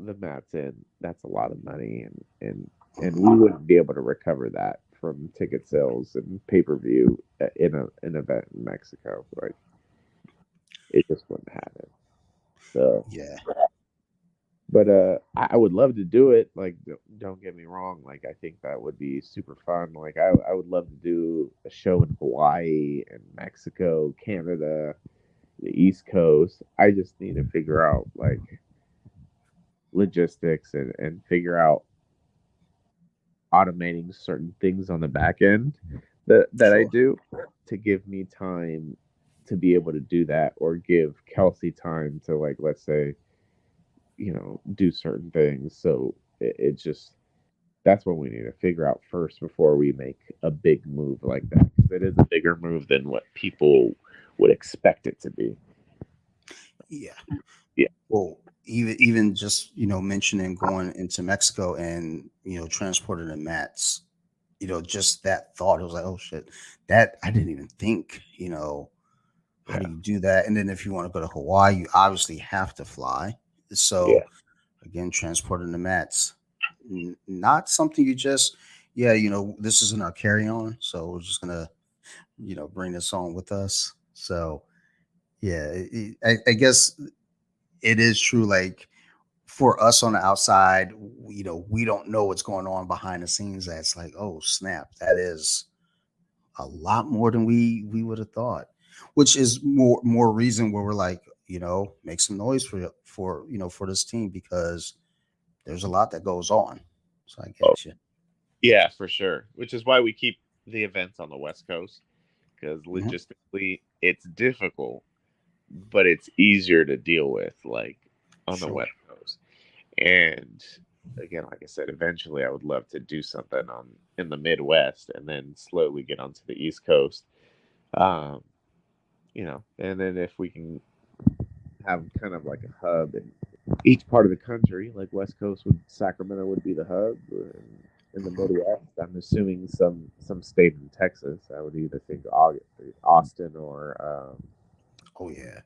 the mats in that's a lot of money and and and we wouldn't be able to recover that from ticket sales and pay per view in a an event in Mexico. Like it just wouldn't happen. So, Yeah. but uh, I, I would love to do it. Like, don't- don't get me wrong. Like, I think that would be super fun. Like, I I would love to do a show in Hawaii and Mexico, Canada, the East Coast. I just need to figure out like logistics and and figure out automating certain things on the back end that that I do to give me time to be able to do that or give Kelsey time to like let's say you know do certain things so it, it just that's what we need to figure out first before we make a big move like that 'cause it is a bigger move than what people would expect it to be Yeah. Yeah. Well, even even just you know mentioning going into Mexico and you know transporting the mats, you know, just that thought, it was like, oh shit, that I didn't even think, you know, how do you do that? And then if you want to go to Hawaii, you obviously have to fly. So Yeah. again, transporting the mats, n- not something you just, yeah, you know, this isn't our carry on, so we're just gonna, you know, bring this on with us. So yeah, I, I guess it is true. Like for us on the outside, you know, we don't know what's going on behind the scenes. That's like, oh snap, that is a lot more than we we would have thought. Which is more more reason where we're like, you know, make some noise for for you know for this team because there's a lot that goes on. So I get Oh. you. Yeah, for sure. Which is why we keep the events on the West Coast because logistically it's difficult, but it's easier to deal with, like on the Sure. West Coast. And again, like I said, eventually I would love to do something on in the Midwest and then slowly get onto the East Coast. Um, you know, and then if we can have kind of like a hub in each part of the country, like West Coast would Sacramento would be the hub, and in the Midwest, I'm assuming some some state in Texas. I would either think Au- Austin or um, Oh yeah.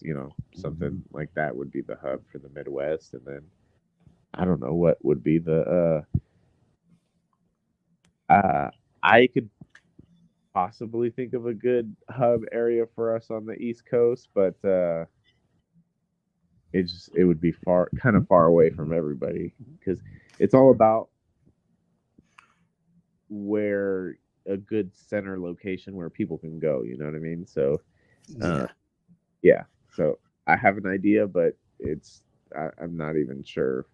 you know something like that would be the hub for the Midwest, and then I don't know what would be the. Uh, uh, I could possibly think of a good hub area for us on the East Coast, but uh, it just it would be far kind of far away from everybody because it's all about where a good center location where people can go. You know what I mean? So Yeah. uh, Yeah. So I have an idea, but it's I, am not even sure.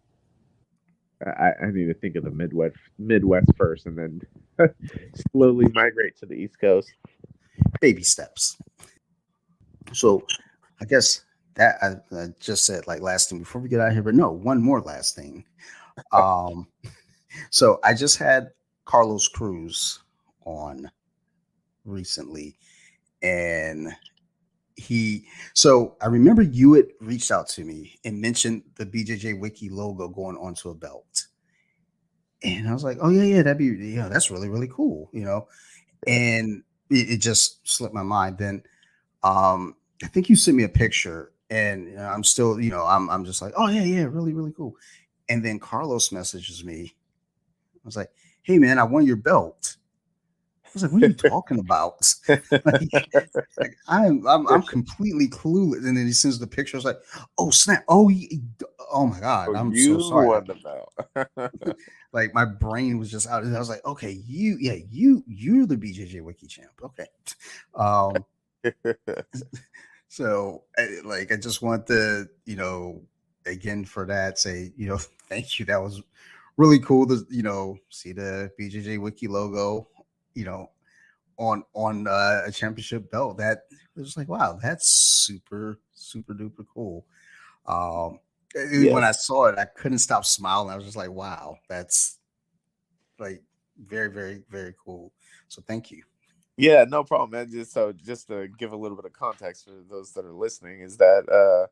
I, I need to think of the Midwest Midwest first, and then slowly migrate to the East Coast. Baby steps. So, I guess that I, I just said like last thing before we get out of here, but no, one more last thing. Um, so I just had Carlos Cruz on recently, and he so I remember you had reached out to me and mentioned the BJJ Wiki logo going onto a belt. And I was like, oh yeah, yeah, that'd be yeah, that's really, really cool, you know. And it, it just slipped my mind. Then um I think you sent me a picture and I'm still, you know, I'm I'm just like, oh yeah, yeah, really, really cool. And then Carlos messages me. I was like, hey man, I won your belt I was like, what are you talking about? like, like, I'm, I'm I'm completely clueless. And then he sends the picture. I was like, oh snap! Oh, he, oh my god! Oh, I'm so sorry. won the belt. like my brain was just out. I was like, okay, you, yeah, you, you're the BJJ Wiki champ. Okay. Um. so, like, I just want to, you know, again for that, say, you know, thank you. That was really cool to, you know, see the BJJ Wiki logo you know, on on uh, a championship belt. That was like, wow, that's super super duper cool. Um, yeah. when I saw it, I couldn't stop smiling. I was just like, wow, that's like very very very cool. So thank you. Yeah, no problem, man. Just so just to give a little bit of context for those that are listening, is that uh,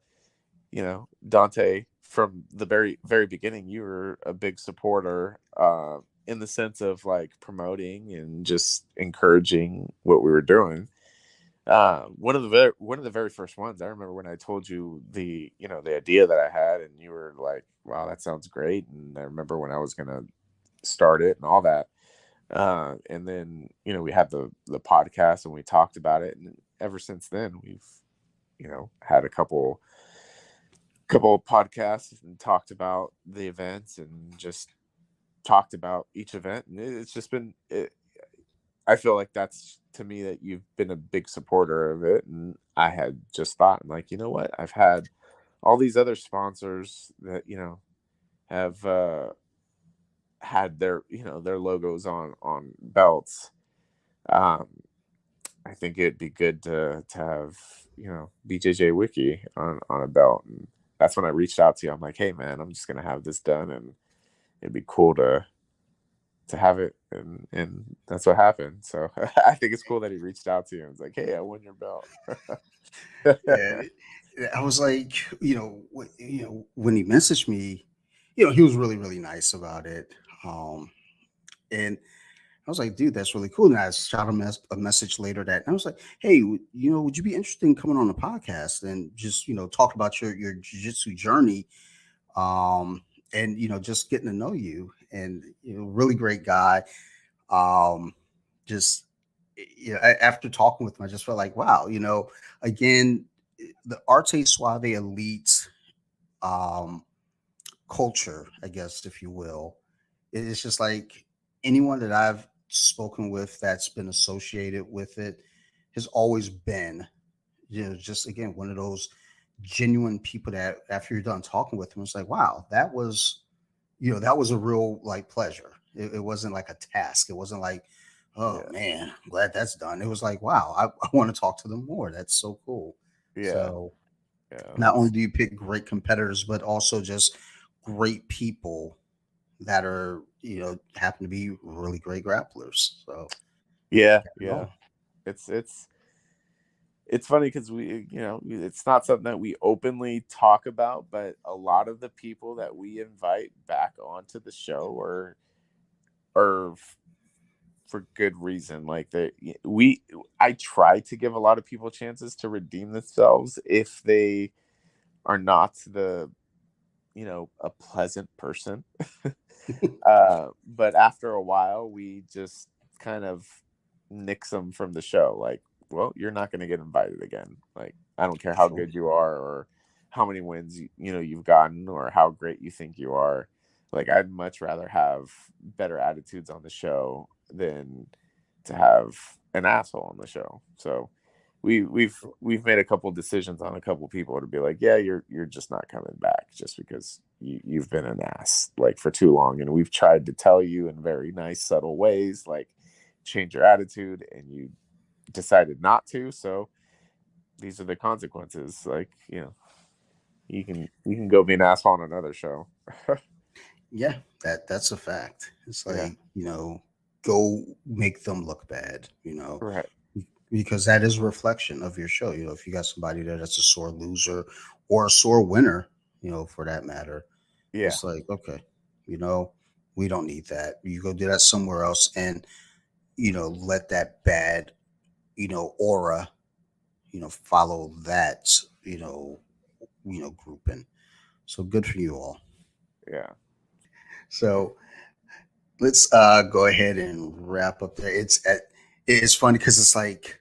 you know, Dante from the very very beginning, you were a big supporter uh, in the sense of like promoting and just encouraging what we were doing. Uh, one of the very one of the very first ones I remember when I told you the you know the idea that I had and you were like, "Wow, that sounds great!" And I remember when I was gonna start it and all that. Uh, and then you know we had the the podcast and we talked about it, and ever since then we've you know had a couple couple of podcasts and talked about the events and just talked about each event, and it's just been. It, I feel like that's to me that you've been a big supporter of it, and I had just thought, I'm like, you know what? I've had all these other sponsors that you know have uh, had their you know their logos on on belts. Um, I think it'd be good to to have you know BJJ Wiki on on a belt, and that's when I reached out to you. I'm like, hey man, I'm just gonna have this done, and it'd be cool to to have it and and that's what happened so i think it's cool that he reached out to you and was like hey i won your belt yeah i was like you know you know when he messaged me you know he was really really nice about it um and I was like, dude, that's really cool. And I shot him a message later that, and I was like, hey, you know, would you be interested in coming on the podcast and just, you know, talk about your your jiu-jitsu journey? Um, and you know just getting to know you and you know really great guy um just you know after talking with him i just felt like wow you know again the arte suave elite um culture i guess if you will it's just like anyone that i've spoken with that's been associated with it has always been you know just again one of those genuine people that after you're done talking with them, it's like, wow, that was, you know, that was a real like pleasure. It, it wasn't like a task. It wasn't like, oh yeah. man, I'm glad that's done. It was like, wow, I, I want to talk to them more. That's so cool. Yeah. So yeah. not only do you pick great competitors, but also just great people that are, you know, happen to be really great grapplers. So yeah, yeah. It's it's it's funny because we you know it's not something that we openly talk about but a lot of the people that we invite back onto the show are are for good reason like that we i try to give a lot of people chances to redeem themselves if they are not the you know a pleasant person uh, but after a while we just kind of nix them from the show like well, you're not going to get invited again. Like, I don't care how good you are or how many wins you, you know you've gotten or how great you think you are. Like, I'd much rather have better attitudes on the show than to have an asshole on the show. So, we we've we've made a couple decisions on a couple people to be like, yeah, you're you're just not coming back just because you, you've been an ass like for too long, and we've tried to tell you in very nice, subtle ways, like change your attitude, and you decided not to. So these are the consequences. Like you know, you can you can go be an asshole on another show. yeah, that that's a fact. It's like yeah. you know, go make them look bad. You know, right because that is a reflection of your show. You know, if you got somebody there that is a sore loser or a sore winner, you know, for that matter, yeah, it's like okay, you know, we don't need that. You go do that somewhere else, and you know, let that bad, you know, aura, you know, follow that, you know, you know, grouping. So good for you all. Yeah. So let's uh go ahead and wrap up there. It's at it's funny because it's like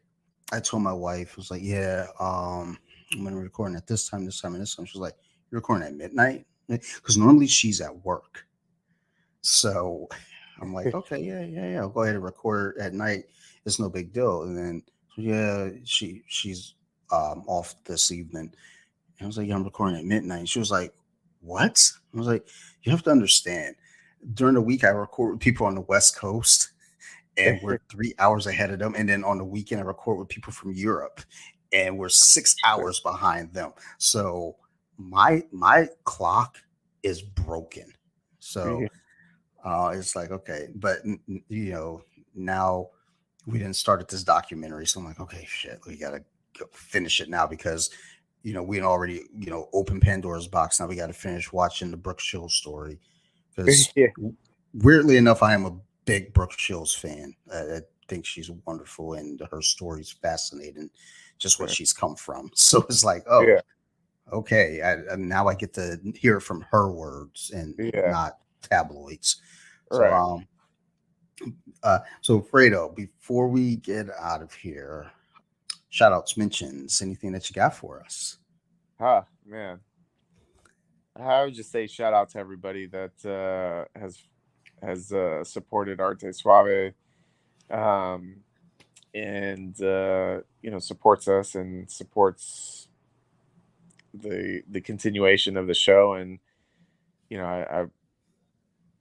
I told my wife, I was like, yeah, um, I'm gonna record at this time, this time, and this time. She's like, You're recording at midnight? Because normally she's at work. So I'm like, okay, yeah, yeah, yeah. I'll go ahead and record at night. It's no big deal. And then yeah, she she's um off this evening. And I was like, yeah, I'm recording at midnight. she was like, What? I was like, you have to understand. During the week, I record with people on the West Coast and we're three hours ahead of them. And then on the weekend, I record with people from Europe, and we're six hours behind them. So my my clock is broken. So uh, it's like okay, but you know now we didn't start at this documentary, so I'm like, okay, shit, we gotta finish it now because you know we had already you know open Pandora's box. Now we got to finish watching the Brooke Shields story because yeah. weirdly enough, I am a big Brooke Shields fan. I think she's wonderful and her story's fascinating, just what right. she's come from. So it's like, oh, yeah. okay, I, now I get to hear from her words and yeah. not tabloids. So, right. um, uh, so Fredo, before we get out of here, shout outs, mentions, anything that you got for us? Huh, man. I would just say shout out to everybody that uh, has has uh, supported Arte Suave, um, and uh, you know supports us and supports the the continuation of the show. And you know, I, I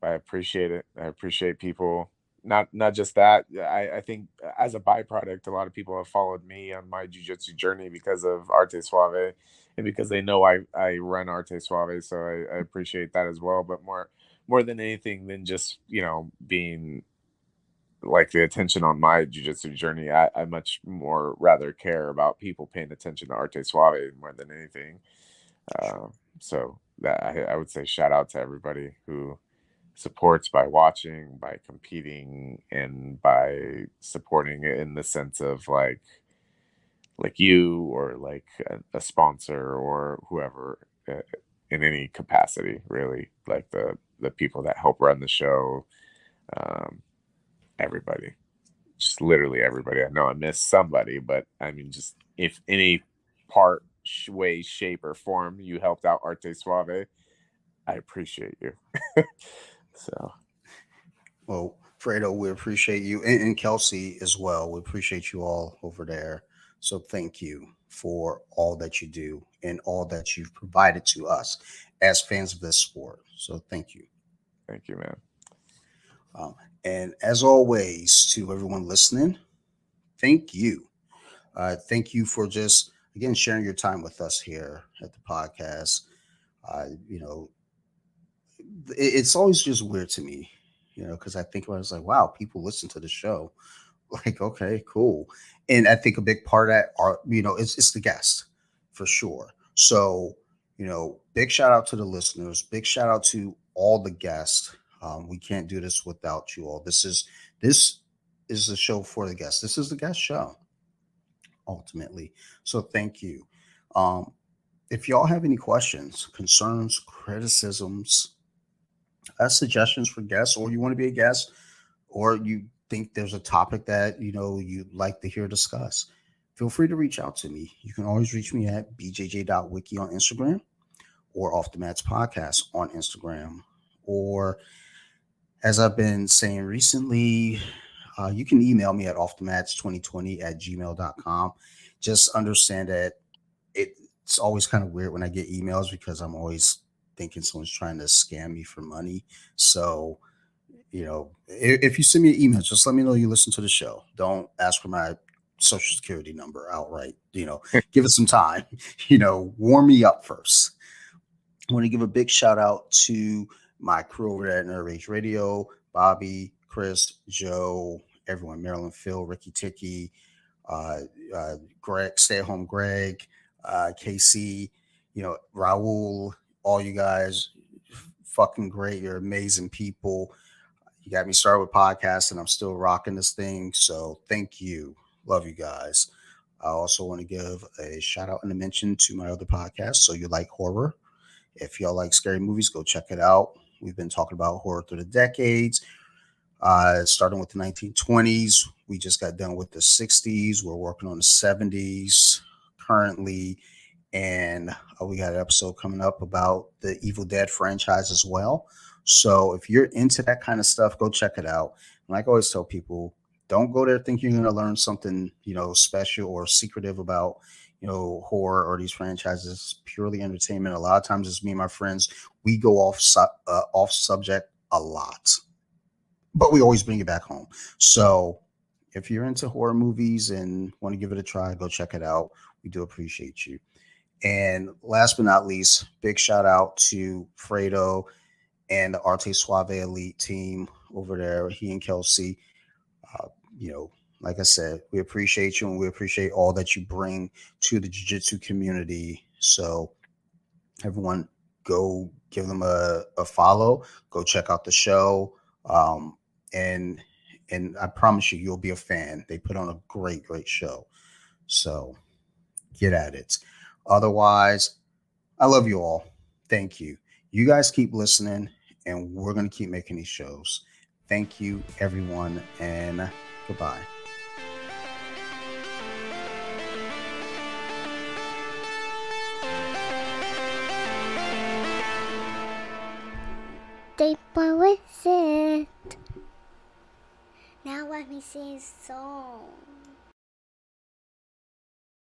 I appreciate it. I appreciate people. Not not just that. I, I think as a byproduct, a lot of people have followed me on my jujitsu journey because of Arte Suave and because they know I, I run Arte Suave. So I, I appreciate that as well. But more more than anything than just you know being like the attention on my jujitsu journey. I, I much more rather care about people paying attention to Arte Suave more than anything. Uh, so that I, I would say shout out to everybody who supports by watching, by competing, and by supporting in the sense of like like you or like a, a sponsor or whoever uh, in any capacity really like the the people that help run the show, um, everybody, just literally everybody. I know I missed somebody, but I mean, just if any part, way, shape, or form you helped out Arte Suave, I appreciate you. so, well, Fredo, we appreciate you, and, and Kelsey as well. We appreciate you all over there. So, thank you for all that you do and all that you've provided to us as fans of this sport. So, thank you. Thank you, man. Um, and as always, to everyone listening, thank you. Uh, thank you for just again sharing your time with us here at the podcast. Uh, you know, it, it's always just weird to me, you know, because I think about it, it's like, wow, people listen to the show. Like, okay, cool. And I think a big part of that are, you know, it's it's the guest for sure. So, you know, big shout out to the listeners. Big shout out to all the guests. Um, we can't do this without you all. This is this is the show for the guests. This is the guest show, ultimately. So thank you. Um, if y'all have any questions, concerns, criticisms, uh, suggestions for guests, or you want to be a guest, or you think there's a topic that you know you'd like to hear discussed, feel free to reach out to me. You can always reach me at bjj.wiki on Instagram or Off the Mats podcast on Instagram. Or, as I've been saying recently, uh, you can email me at offthemats2020 at gmail.com. Just understand that it, it's always kind of weird when I get emails because I'm always thinking someone's trying to scam me for money. So, you know, if, if you send me an email, just let me know you listen to the show. Don't ask for my social security number outright. You know, give it some time. You know, warm me up first. I want to give a big shout out to my crew over at Nerd Rage Radio, Bobby, Chris, Joe, everyone, Marilyn, Phil, Ricky Ticky, uh, uh, Greg, Stay at Home Greg, uh, KC, you know, Raul, all you guys, fucking great. You're amazing people. You got me started with podcasts, podcasting. I'm still rocking this thing. So thank you. Love you guys. I also want to give a shout out and a mention to my other podcast. So you like horror. If y'all like scary movies, go check it out. We've been talking about horror through the decades, uh, starting with the 1920s. We just got done with the 60s. We're working on the 70s currently. And uh, we got an episode coming up about the Evil Dead franchise as well. So if you're into that kind of stuff, go check it out. And like I always tell people, don't go there thinking you're going to learn something, you know, special or secretive about, you know, horror or these franchises. Purely entertainment. A lot of times, it's me and my friends. We go off su- uh, off subject a lot, but we always bring it back home. So, if you're into horror movies and want to give it a try, go check it out. We do appreciate you. And last but not least, big shout out to Fredo and the Arte Suave Elite team over there. He and Kelsey. Uh, you know, like I said, we appreciate you and we appreciate all that you bring to the jiu jitsu community. So, everyone, go give them a, a follow, go check out the show. Um, and and I promise you, you'll be a fan. They put on a great, great show. So, get at it. Otherwise, I love you all. Thank you. You guys keep listening, and we're going to keep making these shows. Thank you, everyone, and goodbye. They with it. Now let me sing a song.